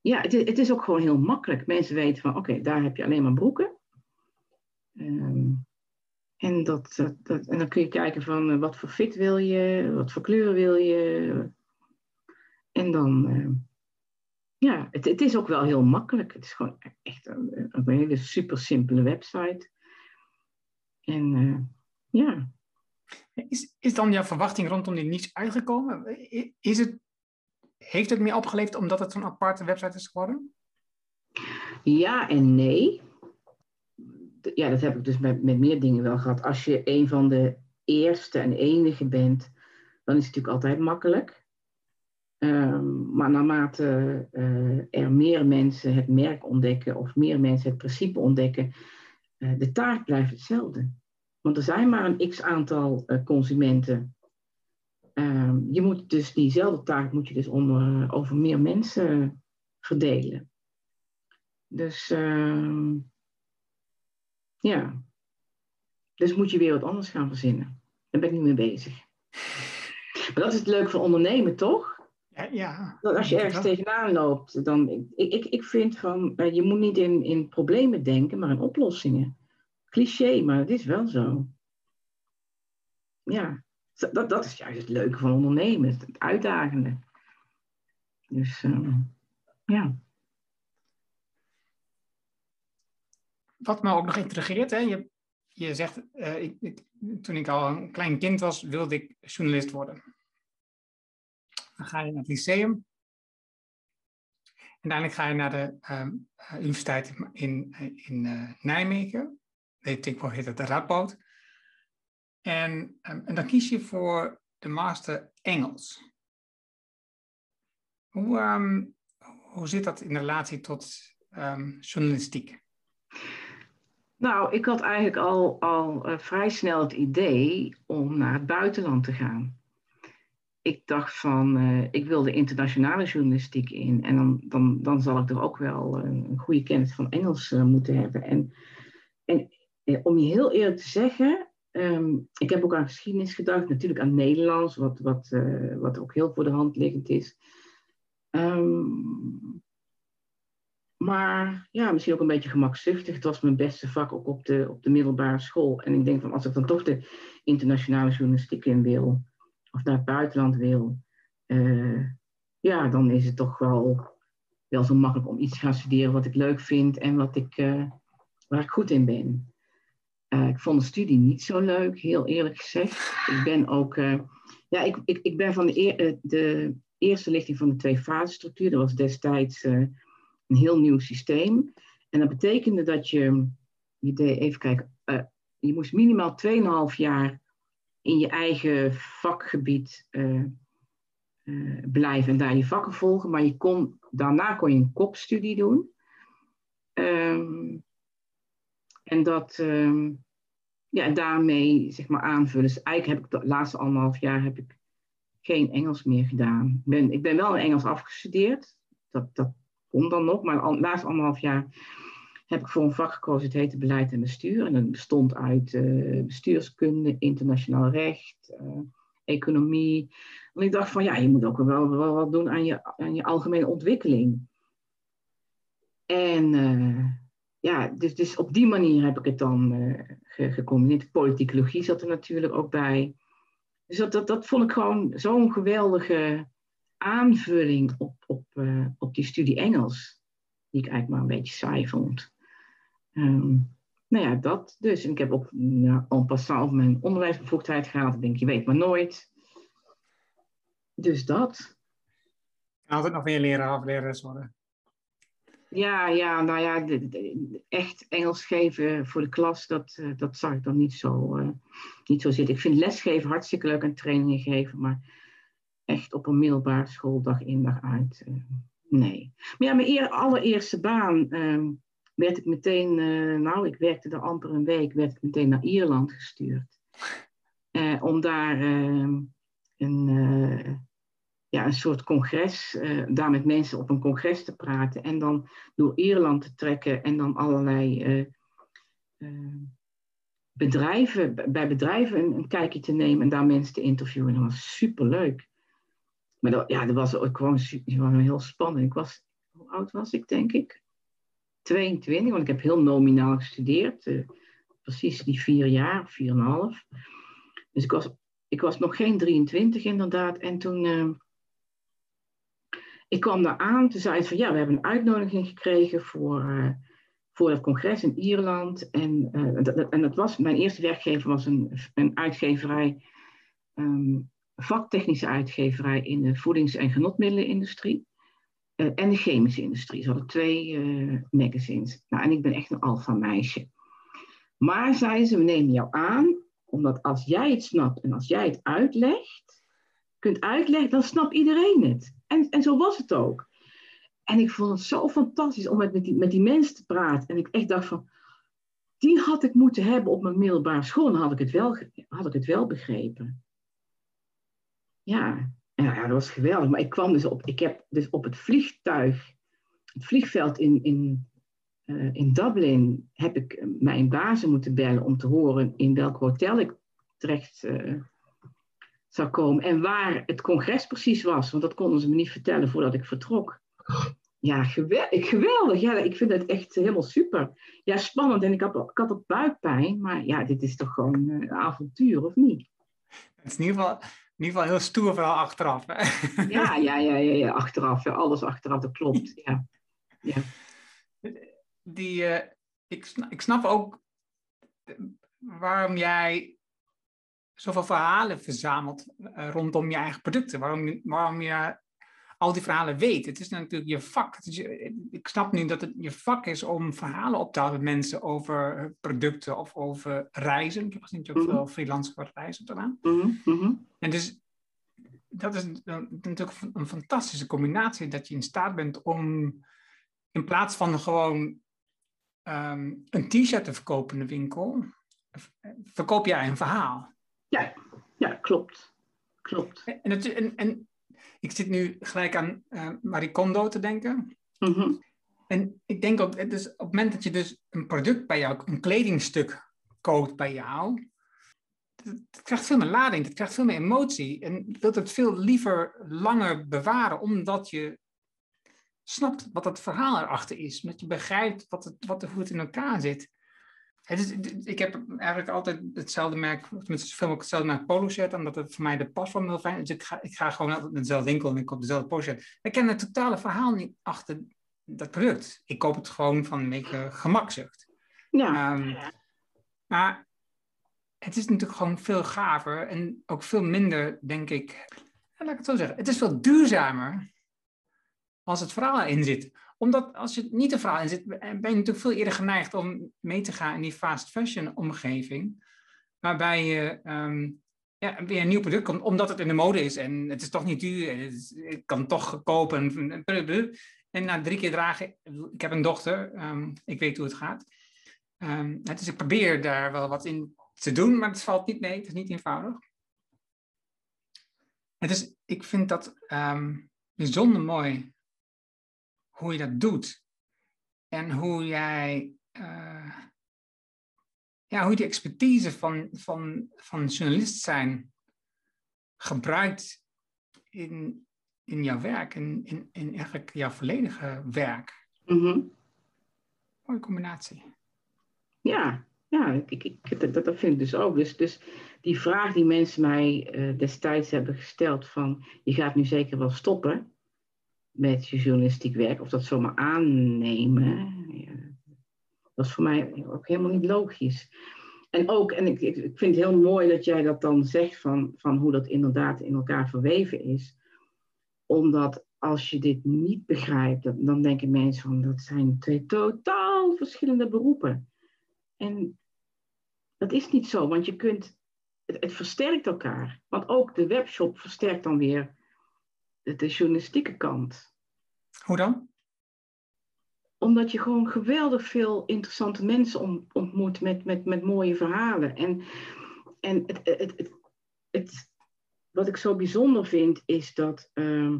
ja, het, het, is ook gewoon heel makkelijk. Mensen weten van, oké, daar heb je alleen maar broeken. Um, en, dat, dat, en dan kun je kijken van, uh, wat voor fit wil je, wat voor kleuren wil je. En dan, uh, ja, het, het, is ook wel heel makkelijk. Het is gewoon echt een, een hele super simpele website. En uh, ja, is, is dan jouw verwachting rondom die niets uitgekomen? Is het, heeft het meer opgeleverd omdat het zo'n aparte website is geworden? Ja en nee. Ja, dat heb ik dus met, met meer dingen wel gehad. Als je een van de eerste en enige bent, dan is het natuurlijk altijd makkelijk. Um, maar naarmate uh, er meer mensen het merk ontdekken of meer mensen het principe ontdekken, uh, de taart blijft hetzelfde. Want er zijn maar een x aantal uh, consumenten. Uh, je moet dus diezelfde taak moet je dus onder, over meer mensen verdelen. Dus ehm, ja, dus moet je weer wat anders gaan verzinnen. Daar ben ik niet mee bezig. Maar dat is het leuke van ondernemen, toch? Ja, ja. Dat als je ergens tegenaan loopt, dan. Ik, ik, ik vind van. Eh, je moet niet in, in problemen denken, maar in oplossingen. Cliché, maar het is wel zo. Ja, dat, dat is juist het leuke van ondernemen, het uitdagende. Dus uh, ja. Wat me ook nog intrigeert, hè, je, je zegt, uh, ik, ik, toen ik al een klein kind was, wilde ik journalist worden. Dan ga je naar het lyceum. En uiteindelijk ga je naar de uh, universiteit in, in uh, Nijmegen. Tegenwoordig heet het de Radboud. En, um, en dan kies je voor de master Engels. Hoe, um, hoe zit dat in relatie tot journalistiek? Nou, ik had eigenlijk al, al uh, vrij snel het idee om naar het buitenland te gaan. Ik dacht van, uh, ik wil de internationale journalistiek in. En dan, dan, dan zal ik er ook wel een goede kennis van Engels moeten hebben. En, en om je heel eerlijk te zeggen, um, ik heb ook aan geschiedenis gedacht. Natuurlijk aan Nederlands, wat, wat, wat ook heel voor de hand liggend is. Um, maar ja, misschien ook een beetje gemakzuchtig. Het was mijn beste vak ook op de, op de middelbare school. En ik denk van als ik dan toch de internationale journalistiek in wil, of naar het buitenland wil, uh, ja, dan is het toch wel, wel zo makkelijk om iets te gaan studeren wat ik leuk vind en wat ik, uh, waar ik goed in ben. Uh, ik vond de studie niet zo leuk, heel eerlijk gezegd. Ik ben ook, ja, ik, ik, ik ben van de, de eerste lichting van de twee fasestructuur. Dat was destijds een heel nieuw systeem. En dat betekende dat je, je deed, even kijken, uh, je moest minimaal 2,5 jaar in je eigen vakgebied uh, uh, blijven en daar je vakken volgen. Maar je kon, daarna kon je een kopstudie doen. Um, en dat, um, ja, daarmee zeg maar aanvullen. Dus eigenlijk heb ik de laatste anderhalf jaar heb ik geen Engels meer gedaan. Ik ben, ik ben wel in Engels afgestudeerd. Dat, dat kon dan nog, maar de laatste anderhalf jaar heb ik voor een vak gekozen, het heette beleid en bestuur. En dat bestond uit uh, bestuurskunde, internationaal recht, uh, economie. Want ik dacht van ja, je moet ook wel, wat doen aan je, aan je algemene ontwikkeling. En uh, ja, dus, dus op die manier heb ik het dan ge, gecombineerd. Politicologie zat er natuurlijk ook bij. Dus dat, dat, vond ik gewoon zo'n geweldige aanvulling op, uh, op die studie Engels, die ik eigenlijk maar een beetje saai vond. Um, nou ja, dat dus. En ik heb ook ja, en passant mijn onderwijsbevoegdheid gehad. Ik denk, je weet maar nooit. Dus dat. Altijd nog weer leraar of lerares worden. Ja, ja, nou ja, de, de, echt Engels geven voor de klas, dat, uh, dat zag ik dan niet zo, uh, niet zo zitten. Ik vind lesgeven hartstikke leuk en trainingen geven, maar echt op een middelbare school dag in dag uit. Uh, nee. Maar ja, mijn eer, allereerste baan uh, werd ik meteen, uh, nou, ik werkte er amper een week, werd ik meteen naar Ierland gestuurd. Uh, om daar ehm, een, ja, een soort congres, daar met mensen op een congres te praten en dan door Ierland te trekken en dan allerlei bedrijven, bij bedrijven een, een, kijkje te nemen en daar mensen te interviewen. Dat was superleuk. Maar dat, ja, dat was ook gewoon, gewoon heel spannend. Ik was, hoe oud was ik, denk ik? 22, want ik heb heel nominaal gestudeerd. Uh, precies die vier jaar, vier en een half. Dus ik was, ik was nog geen 23 inderdaad. En toen, uh, ik kwam daar aan, toen zei ze van ja, we hebben een uitnodiging gekregen voor, uh, voor het congres in Ierland. En, dat, en was, mijn eerste werkgever was een, een uitgeverij um, vaktechnische uitgeverij in de voedings- en genotmiddelenindustrie. Uh, en de chemische industrie. Ze hadden twee uh, magazines. Nou, en ik ben echt een alfa meisje. Maar zeiden ze, we nemen jou aan, omdat als jij het snapt en als jij het uitlegt, kunt uitleggen, dan snapt iedereen het. En, en zo was het ook. En ik vond het zo fantastisch om met, met, die, met die mensen te praten. En ik echt dacht van, die had ik moeten hebben op mijn middelbare school. Dan had ik het wel, had ik het wel begrepen ja, ja, dat was geweldig. Maar ik kwam dus op, ik heb dus op het vliegtuig het vliegveld in, in, eh, in Dublin heb ik mijn bazen moeten bellen om te horen in welk hotel ik terecht uh, zou komen en waar het congres precies was, want dat konden ze me niet vertellen voordat ik vertrok. Ja, geweldig. geweldig. Ja, ik vind het echt helemaal super. Ja, spannend. En ik had, ik ook buikpijn. Maar ja, dit is toch gewoon een avontuur, of niet? Het is in ieder geval, in ieder geval heel stoer vooral achteraf. Hè? Ja, ja, ja, ja, ja, achteraf. Ja, alles achteraf, dat klopt. Ja. ja. Die, uh, ik, ik snap ook waarom jij zoveel verhalen verzamelt uh, rondom je eigen producten. Waarom, waarom je al die verhalen weet. Het is natuurlijk je vak. ik snap nu dat het je vak is om verhalen op te halen met mensen over producten of over reizen. Ik heb gezien dat je ook mhm. veel freelance voor reizen gedaan. Mm -hmm. En dus dat is natuurlijk een fantastische combinatie dat je in staat bent om in plaats van gewoon um, een t-shirt te verkopen in de winkel, verkoop jij een verhaal. Ja, ja klopt. Klopt. En, het, en, en ik zit nu gelijk aan uh, Marie Kondo te denken. Mhm. En ik denk ook, dus op het moment dat je dus een product bij jou, een kledingstuk koopt bij jou, het krijgt veel meer lading, het krijgt veel meer emotie. En je wilt het veel liever langer bewaren, omdat je snapt wat het verhaal erachter is. Omdat je begrijpt wat het, wat, hoe het in elkaar zit. Het is, ik heb eigenlijk altijd hetzelfde merk, tenminste veel ook hetzelfde merk polo shirt, omdat het voor mij de pasvorm heel fijn is. Dus ik ga, ik ga gewoon altijd naar dezelfde winkel en ik koop dezelfde polo shirt. Ik ken het totale verhaal niet achter dat product. Ik koop het gewoon van een beetje gemakzucht. Ja. Um, maar het is natuurlijk gewoon veel gaver en ook veel minder, denk ik, laat ik het zo zeggen, het is veel duurzamer als het verhaal erin zit omdat als je niet een verhaal in zit, ben je natuurlijk veel eerder geneigd om mee te gaan in die fast fashion omgeving. Waarbij je um, ja, weer een nieuw product komt, omdat het in de mode is. En het is toch niet duur. En het kan toch kopen. En na drie keer dragen, ik heb een dochter, um, ik weet hoe het gaat. Um, dus ik probeer daar wel wat in te doen, maar het valt niet mee. Het is niet eenvoudig. Het ik vind dat bijzonder mooi hoe je dat doet. En hoe jij, uh, ja, hoe je die expertise van, van, van journalist zijn gebruikt in, in jouw werk, in, in, in eigenlijk jouw volledige werk. Mm Mooie combinatie. Ja, ja ik, ik, dat, dat vind ik dus ook. Dus, dus die vraag die mensen mij uh, destijds hebben gesteld van je gaat nu zeker wel stoppen met je journalistiek werk, of dat zomaar aannemen, dat is voor mij ook helemaal niet logisch. En ook, en ik, ik vind het heel mooi dat jij dat dan zegt van, van hoe dat inderdaad in elkaar verweven is. Omdat als je dit niet begrijpt, dan, dan denken mensen van dat zijn twee totaal verschillende beroepen. En dat is niet zo, want je kunt, het versterkt elkaar. Want ook de webshop versterkt dan weer de journalistieke kant. Hoe dan? Omdat je gewoon geweldig veel interessante mensen ontmoet met, met, met mooie verhalen. En, en het, het, het, het, wat ik zo bijzonder vind, is dat. Uh,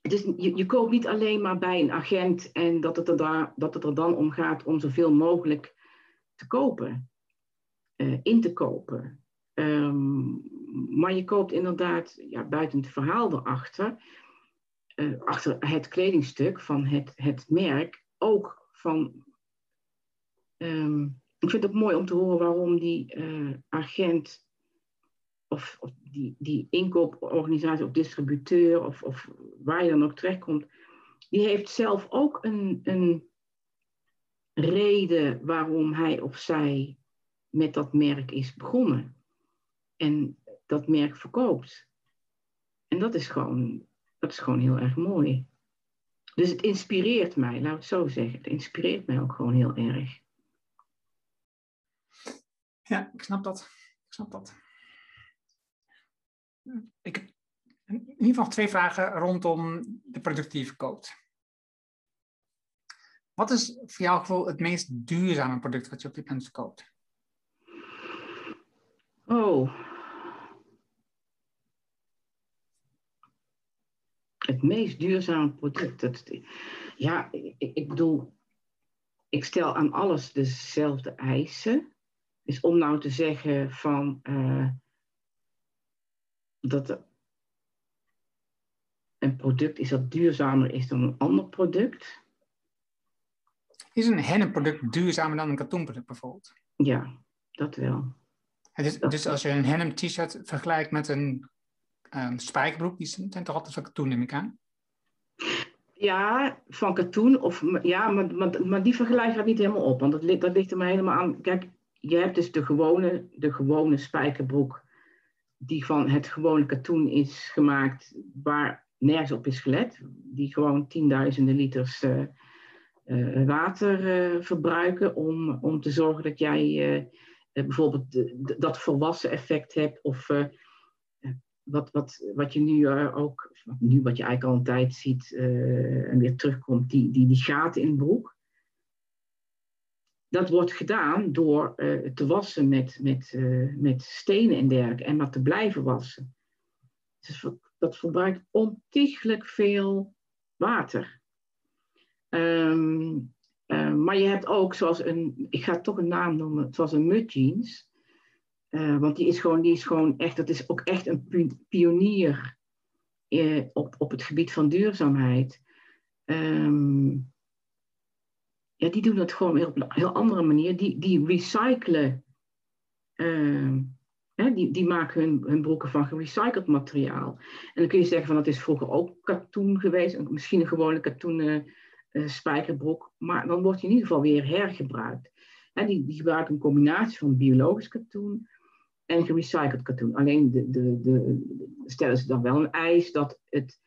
het is, je, je koopt niet alleen maar bij een agent en dat het er, daar, dat het er dan om gaat om zoveel mogelijk te kopen, uh, in te kopen. Um, maar je koopt inderdaad, ja, buiten het verhaal erachter, uh, achter het kledingstuk van het, het merk, ook van. Um, ik vind het mooi om te horen waarom die uh, agent of, of, die, die inkooporganisatie of distributeur of, of waar je dan ook terechtkomt, die heeft zelf ook een, een reden waarom hij of zij met dat merk is begonnen. En dat merk verkoopt. En dat is gewoon, dat is gewoon heel erg mooi. Dus het inspireert mij, laat ik het zo zeggen. Het inspireert mij ook gewoon heel erg. Ja, ik snap dat. Ik snap dat. Ik heb in ieder geval twee vragen rondom de producten die je verkoopt. Wat is voor jouw gevoel het meest duurzame product wat je op dit moment verkoopt? Oh, het meest duurzame product. Dat, ja, ik, ik bedoel, ik stel aan alles dezelfde eisen. Dus om nou te zeggen van uh, dat een product is dat duurzamer is dan een ander product. Is een hennepproduct duurzamer dan een katoenproduct bijvoorbeeld? Ja, dat wel. Is, dus als je een hennep t-shirt vergelijkt met een um, spijkerbroek, die zijn toch altijd van katoen, neem ik aan? Ja, van katoen. Of, ja, maar, maar, maar die vergelijk gaat niet helemaal op. Want dat, dat ligt er maar helemaal aan. Kijk, je hebt dus de gewone, de gewone spijkerbroek. Die van het gewone katoen is gemaakt. Waar nergens op is gelet. Die gewoon tienduizenden liters uh, uh, water uh, verbruiken. Om, om te zorgen dat jij bijvoorbeeld dat volwassen effect hebt. Of wat, wat, wat je nu ook, nu wat je eigenlijk al een tijd ziet en weer terugkomt, die, die, die gaten in de broek. Dat wordt gedaan door uh, te wassen met, met, met stenen en dergelijke en maar te blijven wassen. Dus dat verbruikt ontiegelijk veel water. Uh, maar je hebt ook, zoals een, ik ga toch een naam noemen, zoals een mudjeans. Uh, want die is, gewoon, die is gewoon echt, dat is ook echt een pionier uh, op, op het gebied van duurzaamheid. Um, ja, die doen dat gewoon weer op een heel andere manier. Die, die recyclen, uh, hè, die, die maken hun, hun broeken van gerecycled materiaal. En dan kun je zeggen van dat is vroeger ook katoen geweest, misschien een gewone katoenen uh, spijkerbroek, maar dan wordt die in ieder geval weer hergebruikt. Hè, die, die gebruiken een combinatie van biologisch katoen en gerecycled katoen. Alleen de, de, de, stellen ze dan wel een eis dat, het,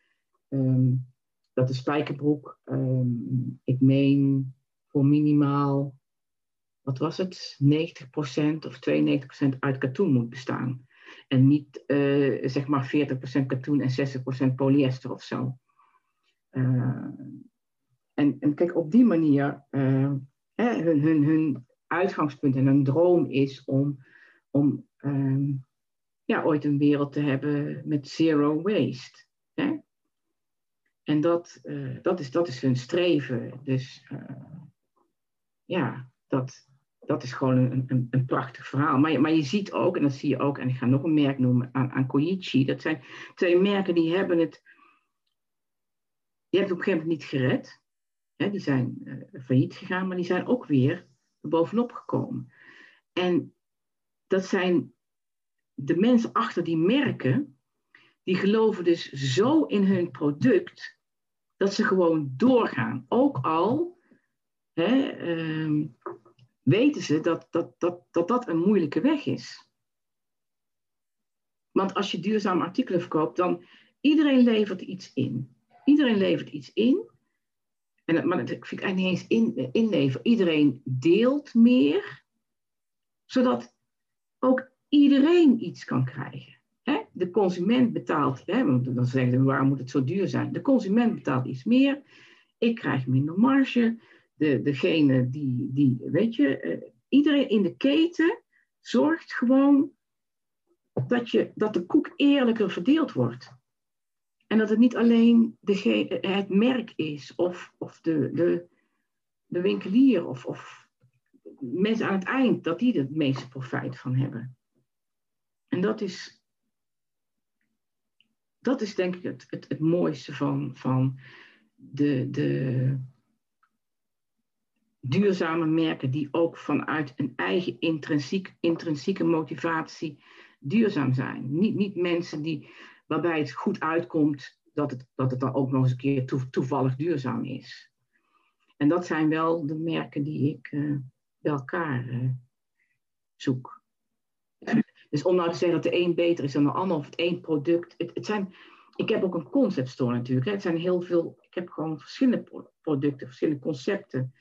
um, dat de spijkerbroek, um, ik meen voor minimaal, wat was het, 90% of 92% uit katoen moet bestaan. En niet uh, zeg maar 40% katoen en 60% polyester of zo. Uh, en, en kijk, op die manier, uh, hè, hun, hun, hun uitgangspunt en hun droom is om, om um, ja, ooit een wereld te hebben met zero waste. Hè? En dat, uh, dat, is, dat is hun streven. Dus uh, ja, dat, dat is gewoon een, een, een prachtig verhaal. Maar, maar je ziet ook, en dat zie je ook, en ik ga nog een merk noemen aan, aan Koichi. Dat zijn twee merken die hebben het, die hebben het op een gegeven moment niet gered. Hè, die zijn uh, failliet gegaan, maar die zijn ook weer bovenop gekomen. En dat zijn de mensen achter die merken, die geloven dus zo in hun product, dat ze gewoon doorgaan. Ook al hè, uh, weten ze dat dat, dat, dat dat een moeilijke weg is. Want als je duurzame artikelen verkoopt, dan iedereen levert iets in. Iedereen levert iets in. En, maar dat vind ik eigenlijk niet eens in, inleveren. Iedereen deelt meer, zodat ook iedereen iets kan krijgen. De consument betaalt, want dan zeggen ze, waarom moet het zo duur zijn? De consument betaalt iets meer, ik krijg minder marge. De, degene die, die, weet je, uh, iedereen in de keten zorgt gewoon dat, je, dat de koek eerlijker verdeeld wordt. En dat het niet alleen het merk is of, of de, de, de winkelier of, of mensen aan het eind, dat die het meeste profijt van hebben. En dat is, dat is denk ik het, het, het mooiste van, van de, de duurzame merken die ook vanuit een eigen intrinsiek, intrinsieke motivatie duurzaam zijn. Niet, niet mensen die, waarbij het goed uitkomt dat het, dat het dan ook nog eens een keer toe, toevallig duurzaam is. En dat zijn wel de merken die ik uh, bij elkaar uh, zoek. Dus om nou te zeggen dat de een beter is dan de ander of het één product. Het, het zijn, ik heb ook een concept store natuurlijk. Hè. Het zijn heel veel, ik heb gewoon verschillende producten, verschillende concepten.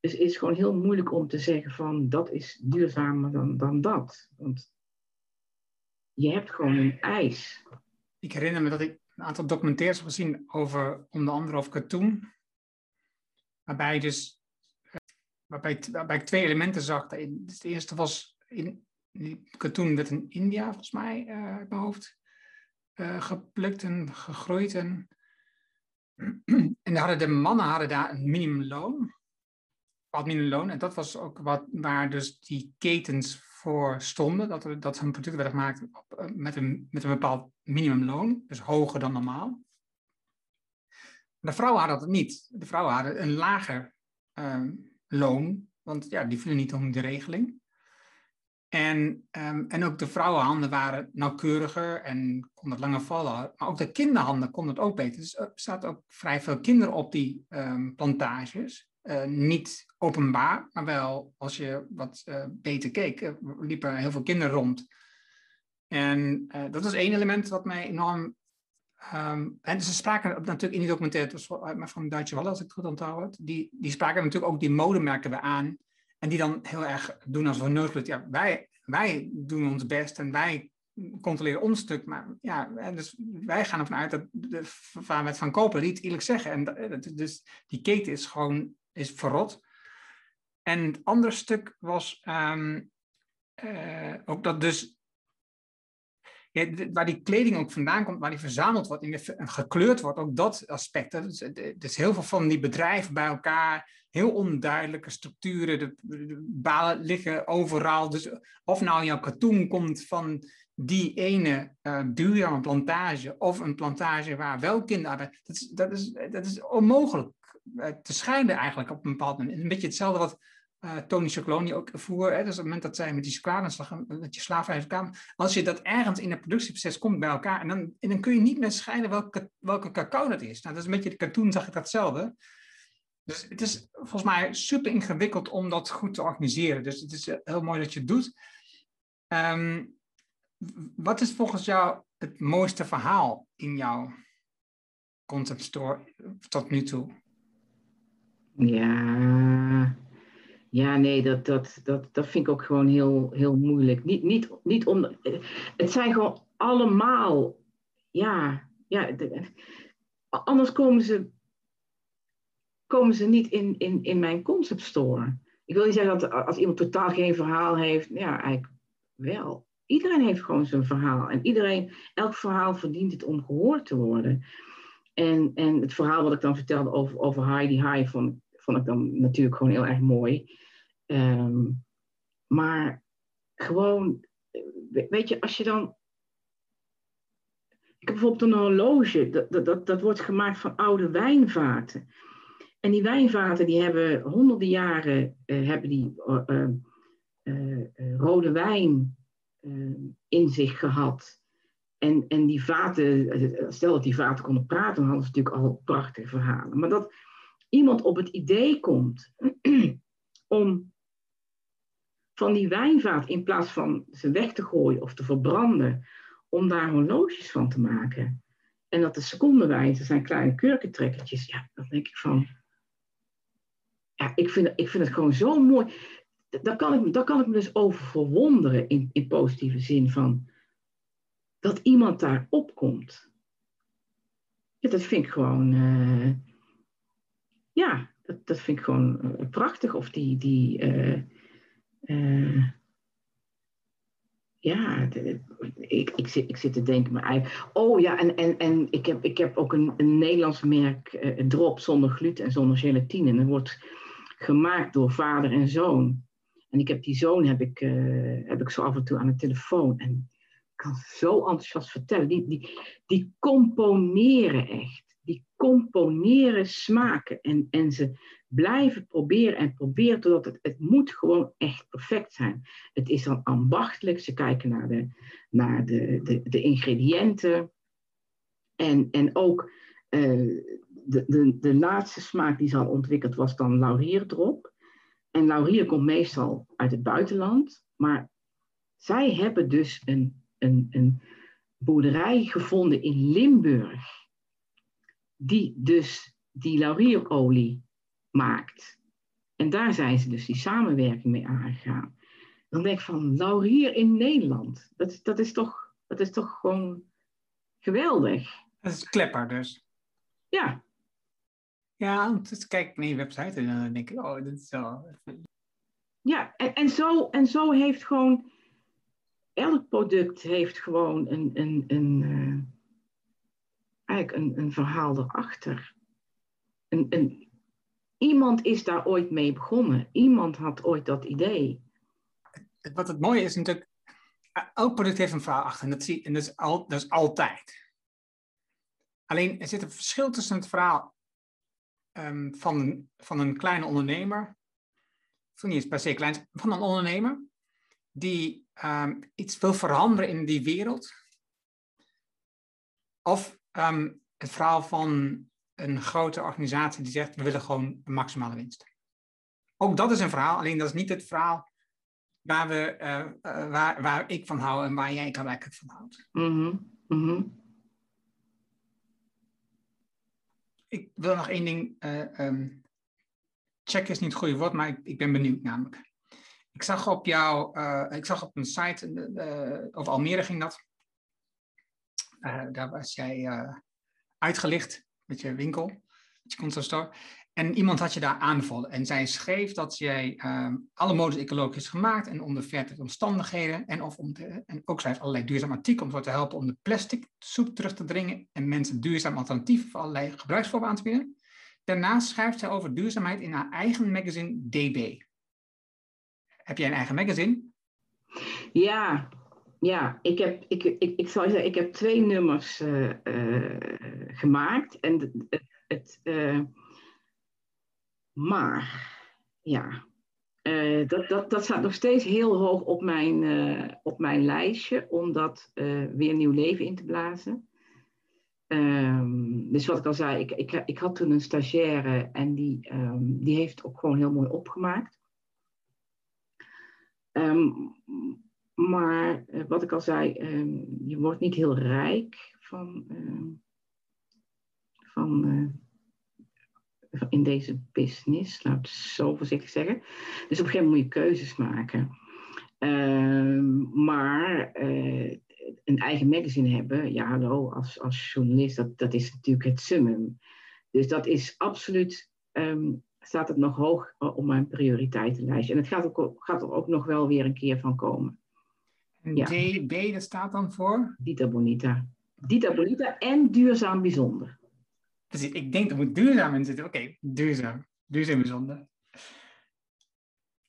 Dus het is gewoon heel moeilijk om te zeggen van dat is duurzamer dan, dan dat. Want je hebt gewoon een eis. Ik herinner me dat ik een aantal documentaires heb gezien over onder andere over katoen. Waarbij, dus, waarbij, waarbij ik twee elementen zag. Dus het eerste was in, katoen werd in India, volgens mij, uh, uit mijn hoofd, uh, geplukt en gegroeid. En en de mannen hadden daar een minimumloon. Wat minimumloon. En dat was ook wat, waar dus die ketens voor stonden. Dat, er, dat hun producten werden gemaakt op, eh, met, een, met een bepaald minimumloon. Dus hoger dan normaal. De vrouwen hadden dat niet. De vrouwen hadden een lager ehm, loon. Want ja, die vielen niet onder de regeling. En, um, en ook de vrouwenhanden waren nauwkeuriger en konden het langer vallen. Maar ook de kinderhanden konden het ook beter. Dus er zaten ook vrij veel kinderen op die um, plantages. Uh, niet openbaar, maar wel als je wat uh, beter keek, uh, liepen heel veel kinderen rond. En dat was één element wat mij enorm. Um, en ze spraken natuurlijk in die documentaire, was van Duitse Wallen, als ik het goed onthoud, die, die spraken natuurlijk ook die modemerken weer aan. En die dan heel erg doen als we ja, wij, wij doen ons best en wij controleren ons stuk. Maar ja, dus wij gaan ervan uit dat de met Van Koper niet eerlijk zeggen. En dus die keten is gewoon is verrot. En het andere stuk was um, ook dat dus waar die kleding ook vandaan komt, waar die verzameld wordt en gekleurd wordt, ook dat aspect. Dus, dus heel veel van die bedrijven bij elkaar, heel onduidelijke structuren, de, balen liggen overal. Dus of nou jouw katoen komt van die ene uh, duurzame plantage of een plantage waar wel kinderarbeid, dat is, dat is, dat is onmogelijk uh, te scheiden eigenlijk op een bepaald moment. Een beetje hetzelfde wat uh, Tony Chocoloni ook voer. Hè, dus op het moment dat zij met die chocoladeenslag, dat je slaafvrij kwam. Als je dat ergens in het productieproces komt bij elkaar, en dan, dan kun je niet meer scheiden welke, welke cacao dat is. Nou, dat is een beetje de cartoon, zag ik datzelfde. Dus het is volgens mij super ingewikkeld om dat goed te organiseren. Dus het is eh, heel mooi dat je het doet. Um, wat is volgens jou het mooiste verhaal in jouw concept store tot nu toe? Ja, ja, nee, dat, dat, dat, dat vind ik ook gewoon heel, heel moeilijk. Niet, niet, niet om, het zijn gewoon allemaal, ja, ja anders komen ze, komen ze niet in, in, in mijn concept store. Ik wil niet zeggen dat als iemand totaal geen verhaal heeft, ja, eigenlijk wel. Iedereen heeft gewoon zijn verhaal. En iedereen, elk verhaal verdient het om gehoord te worden. En, en het verhaal wat ik dan vertelde over, over Heidi High vond, vond ik dan natuurlijk gewoon heel erg mooi. Um, maar gewoon, weet je, als je dan. Ik heb bijvoorbeeld een horloge, dat, dat, dat wordt gemaakt van oude wijnvaten. En die wijnvaten die hebben honderden jaren uh, hebben die, uh, uh, rode wijn in zich gehad. En, en die vaten, stel dat die vaten konden praten, dan hadden ze natuurlijk al prachtige verhalen. Maar dat iemand op het idee komt om van die wijnvaat in plaats van ze weg te gooien of te verbranden, om daar horloges van te maken. En dat de secondenwijze zijn kleine kurkentrekkertjes. Ja, dan denk ik van. Ja, ik vind, ik vind het gewoon zo mooi. Daar kan ik, daar kan ik me dus over verwonderen in, in positieve zin van. Dat iemand daar opkomt. Dat vind ik gewoon. Uh, ja, dat, dat vind ik gewoon uh, prachtig. Of die. die uh, uh, ja, ik, ik, zit, ik zit te denken, maar oh ja, en, en, en ik, heb, ik heb ook een, een Nederlands merk uh, drop zonder gluten en zonder gelatine. En dat wordt gemaakt door vader en zoon. En ik heb die zoon heb ik, heb ik zo af en toe aan de telefoon. En ik kan zo enthousiast vertellen. Die, die, die componeren echt. Die componeren smaken. En, en ze blijven proberen en proberen totdat het, het moet gewoon echt perfect zijn. Het is dan ambachtelijk, ze kijken naar de, naar de, de, de ingrediënten. En, en ook uh, de, de, de laatste smaak die ze al ontwikkeld was dan laurierdrop. En laurier komt meestal uit het buitenland, maar zij hebben dus een, een, een boerderij gevonden in Limburg, die dus die laurierolie maakt. En daar zijn ze dus die samenwerking mee aangegaan. Dan denk ik van, Laurier in Nederland, dat, dat, is, toch, dat is toch gewoon geweldig. Dat is klepper dus. Ja. Ja, dus kijk naar je website en dan denk ik, oh, dat is zo. Ja, en, en, zo, en zo heeft gewoon, elk product heeft gewoon een, een, een, uh, eigenlijk een, een verhaal erachter. een, een, iemand is daar ooit mee begonnen. Iemand had ooit dat idee. Wat het mooie is natuurlijk, elk product heeft een verhaal achter en dat, zie, en dat, is, al, dat is altijd. Alleen er zit een verschil tussen het verhaal um, van, van een kleine ondernemer, of niet eens per se klein, van een ondernemer, die um, iets wil veranderen in die wereld. Of um, het verhaal van een grote organisatie die zegt, we willen gewoon een maximale winst. Ook dat is een verhaal, alleen dat is niet het verhaal waar, we, uh, uh, waar, waar ik van hou en waar jij gelijk van houdt. Mm -hmm. Ik wil nog één ding. Uh, um, check is niet het goede woord, maar ik, ik ben benieuwd namelijk. Ik zag op jou, ik zag op een site, over Almere ging dat. Daar was jij uitgelicht met je winkel, met je constant store. En iemand had je daar aanbevolen. En zij schreef dat jij uh, alle modus ecologisch gemaakt en onder verte omstandigheden. En, of om en ook schrijft allerlei duurzame artikelen om zo te helpen om de plastic soep terug te dringen. En mensen duurzaam alternatieven voor allerlei gebruiksvormen aan te bieden. Daarnaast schrijft zij over duurzaamheid in haar eigen magazine DB. Heb jij een eigen magazine? Ja, ja, ik heb, ik, ik, ik zal zeggen, ik heb twee nummers uh, gemaakt. En het, het uh, maar, ja, dat, dat, dat staat nog steeds heel hoog op mijn, op mijn lijstje om dat weer nieuw leven in te blazen. Um, dus wat ik al zei, ik, ik, ik had toen een stagiaire en die, um, die heeft ook gewoon heel mooi opgemaakt. Um, maar uh, wat ik al zei, uh, je wordt niet heel rijk van, uh, van in deze business, laat ik het zo voorzichtig zeggen. Dus op een gegeven moment moet je keuzes maken. Ehm, maar een eigen magazine hebben, ja hallo, als, als journalist, dat, dat is natuurlijk het summum. Dus dat is absoluut, staat het nog hoog op mijn prioriteitenlijstje. En het gaat, ook, gaat er ook nog wel weer een keer van komen. En ja. DB, dat staat dan voor? Dita Bonita. Dita Bonita en duurzaam bijzonder. Precies, ik denk dat moet duurzaam in zitten. Oké, duurzaam. Duurzaam bijzonder.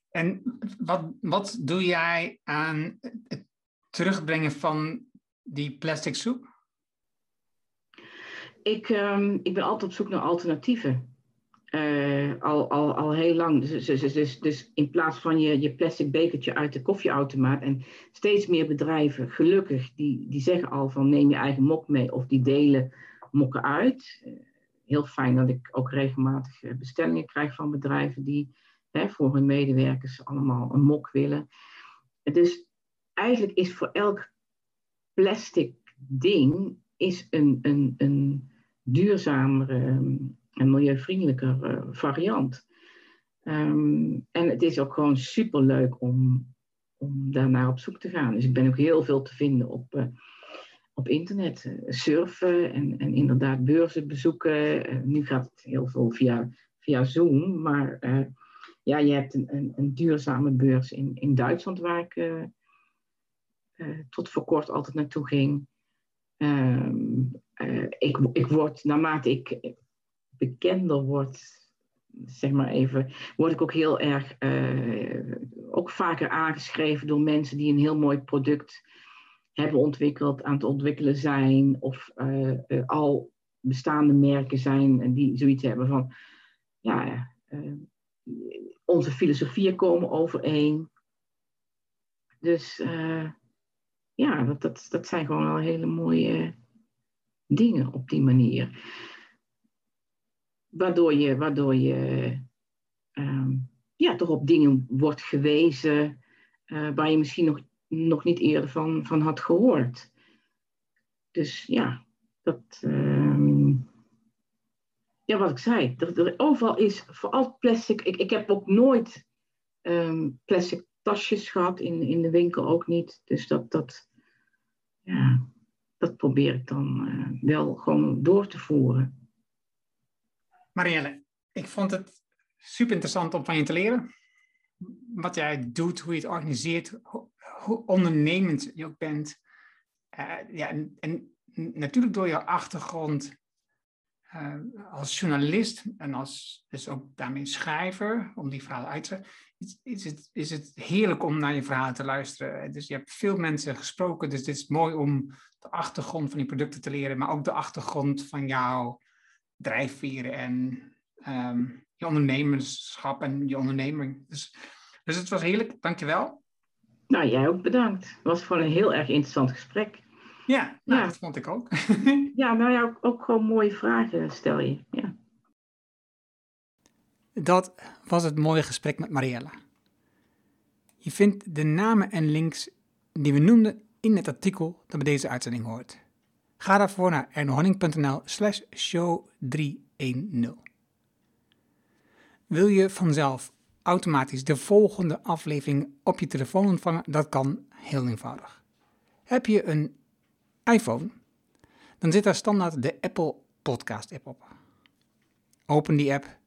En wat, wat doe jij aan het terugbrengen van die plastic soep? Ik, um, ik ben altijd op zoek naar alternatieven. Uh, al, al, al heel lang. Dus, dus, dus, dus, in plaats van je, je plastic bekertje uit de koffieautomaat. En steeds meer bedrijven, gelukkig, die, die zeggen al van neem je eigen mok mee of die delen mokken uit. Uh, heel fijn dat ik ook regelmatig bestellingen krijg van bedrijven die hè, voor hun medewerkers allemaal een mok willen. Dus eigenlijk is voor elk plastic ding is een, een, een duurzamere een milieuvriendelijker uh, variant. Um, en het is ook gewoon superleuk om, om daarnaar op zoek te gaan. Dus ik ben ook heel veel te vinden op, uh, op internet. Uh, surfen en, en inderdaad beurzen bezoeken. nu gaat het heel veel via, via Zoom. Maar ja, je hebt een, een, een, duurzame beurs in, in Duitsland waar ik tot voor kort altijd naartoe ging. Um, ik, ik word, naarmate ik bekender wordt, zeg maar even, word ik ook heel erg, uh, ook vaker aangeschreven door mensen die een heel mooi product hebben ontwikkeld, aan het ontwikkelen zijn, of uh, uh, al bestaande merken zijn en die zoiets hebben van, ja, onze filosofieën komen overeen. Dus ja, dat, dat, dat zijn gewoon al hele mooie dingen op die manier waardoor je, waardoor je um, ja, toch op dingen wordt gewezen uh, waar je misschien nog, nog niet eerder van, van had gehoord. Dus ja, dat. Um, ja, wat ik zei, er, overal is vooral plastic. Ik, ik heb ook nooit um, plastic tasjes gehad, in, in de winkel ook niet. Dus dat, dat, ja, dat probeer ik dan uh, wel gewoon door te voeren. Marielle, ik vond het super interessant om van je te leren. Wat jij doet, hoe je het organiseert, hoe, ondernemend je ook bent. Uh, ja, en, natuurlijk door jouw achtergrond eh, als journalist en als dus ook daarmee schrijver, om die verhalen uit te is, is, het, is het heerlijk om naar je verhalen te luisteren. Dus je hebt veel mensen gesproken, dus het is mooi om de achtergrond van die producten te leren, maar ook de achtergrond van jouw drijfveren en ehm, je ondernemerschap en je onderneming. Dus, dus het was heerlijk, dankjewel. Nou, jij ook bedankt. Het was gewoon een heel erg interessant gesprek. Ja, nou, dat vond ik ook. ja, nou ja, ook, ook, gewoon mooie vragen stel je. Ja. Dat was het mooie gesprek met Marielle. Je vindt de namen en links die we noemden in het artikel dat bij deze uitzending hoort. Ga daarvoor naar ernohanning.nl slash show 310. Wil je vanzelf automatisch de volgende aflevering op je telefoon ontvangen? Dat kan heel eenvoudig. Heb je een iPhone, dan zit daar standaard de Apple Podcast app op. Open die app,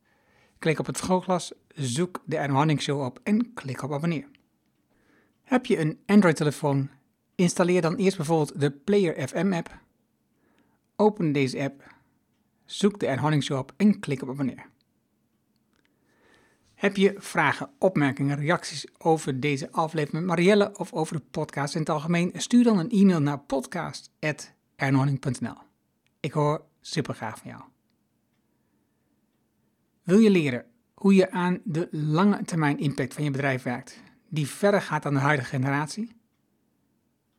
klik op het vergrootglas, zoek de Erno Show op en klik op abonneer. Heb je een Android-telefoon, installeer dan eerst bijvoorbeeld de Player FM app. Open deze app, zoek de Erno Show en klik op abonneer. Heb je vragen, opmerkingen, reacties over deze aflevering met Marielle of over de podcast in het algemeen? Stuur dan een e-mail naar podcast.ernhorning.nl. Ik hoor super graag van jou. Wil je leren hoe je aan de lange termijn impact van je bedrijf werkt, die verder gaat dan de huidige generatie?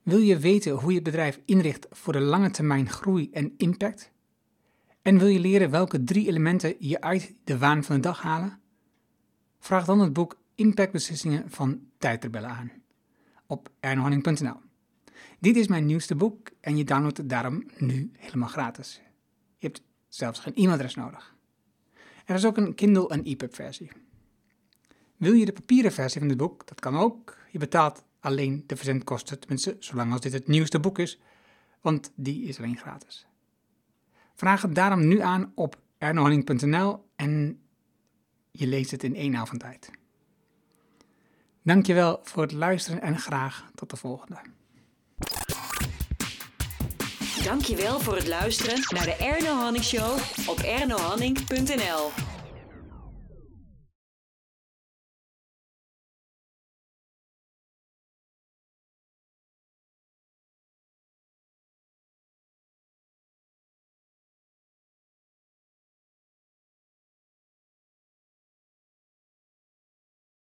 Wil je weten hoe je bedrijf inricht voor de lange termijn groei en impact? En wil je leren welke drie elementen je uit de waan van de dag halen? Vraag dan het boek Impactbeslissingen van Tijdrebellen aan op ernohanning.nl. Dit is mijn nieuwste boek en je downloadt het daarom nu helemaal gratis. Je hebt zelfs geen e-mailadres nodig. Er is ook een Kindle en EPUB versie. Wil je de papieren versie van dit boek? Dat kan ook. Je betaalt alleen de verzendkosten, tenminste zolang als dit het nieuwste boek is, want die is alleen gratis. Vraag het daarom nu aan op ernohanning.nl en je leest het in één avond tijd. Dankjewel voor het luisteren en graag tot de volgende. Dankjewel voor het luisteren naar de Erno Hanning Show op ernohanning.nl.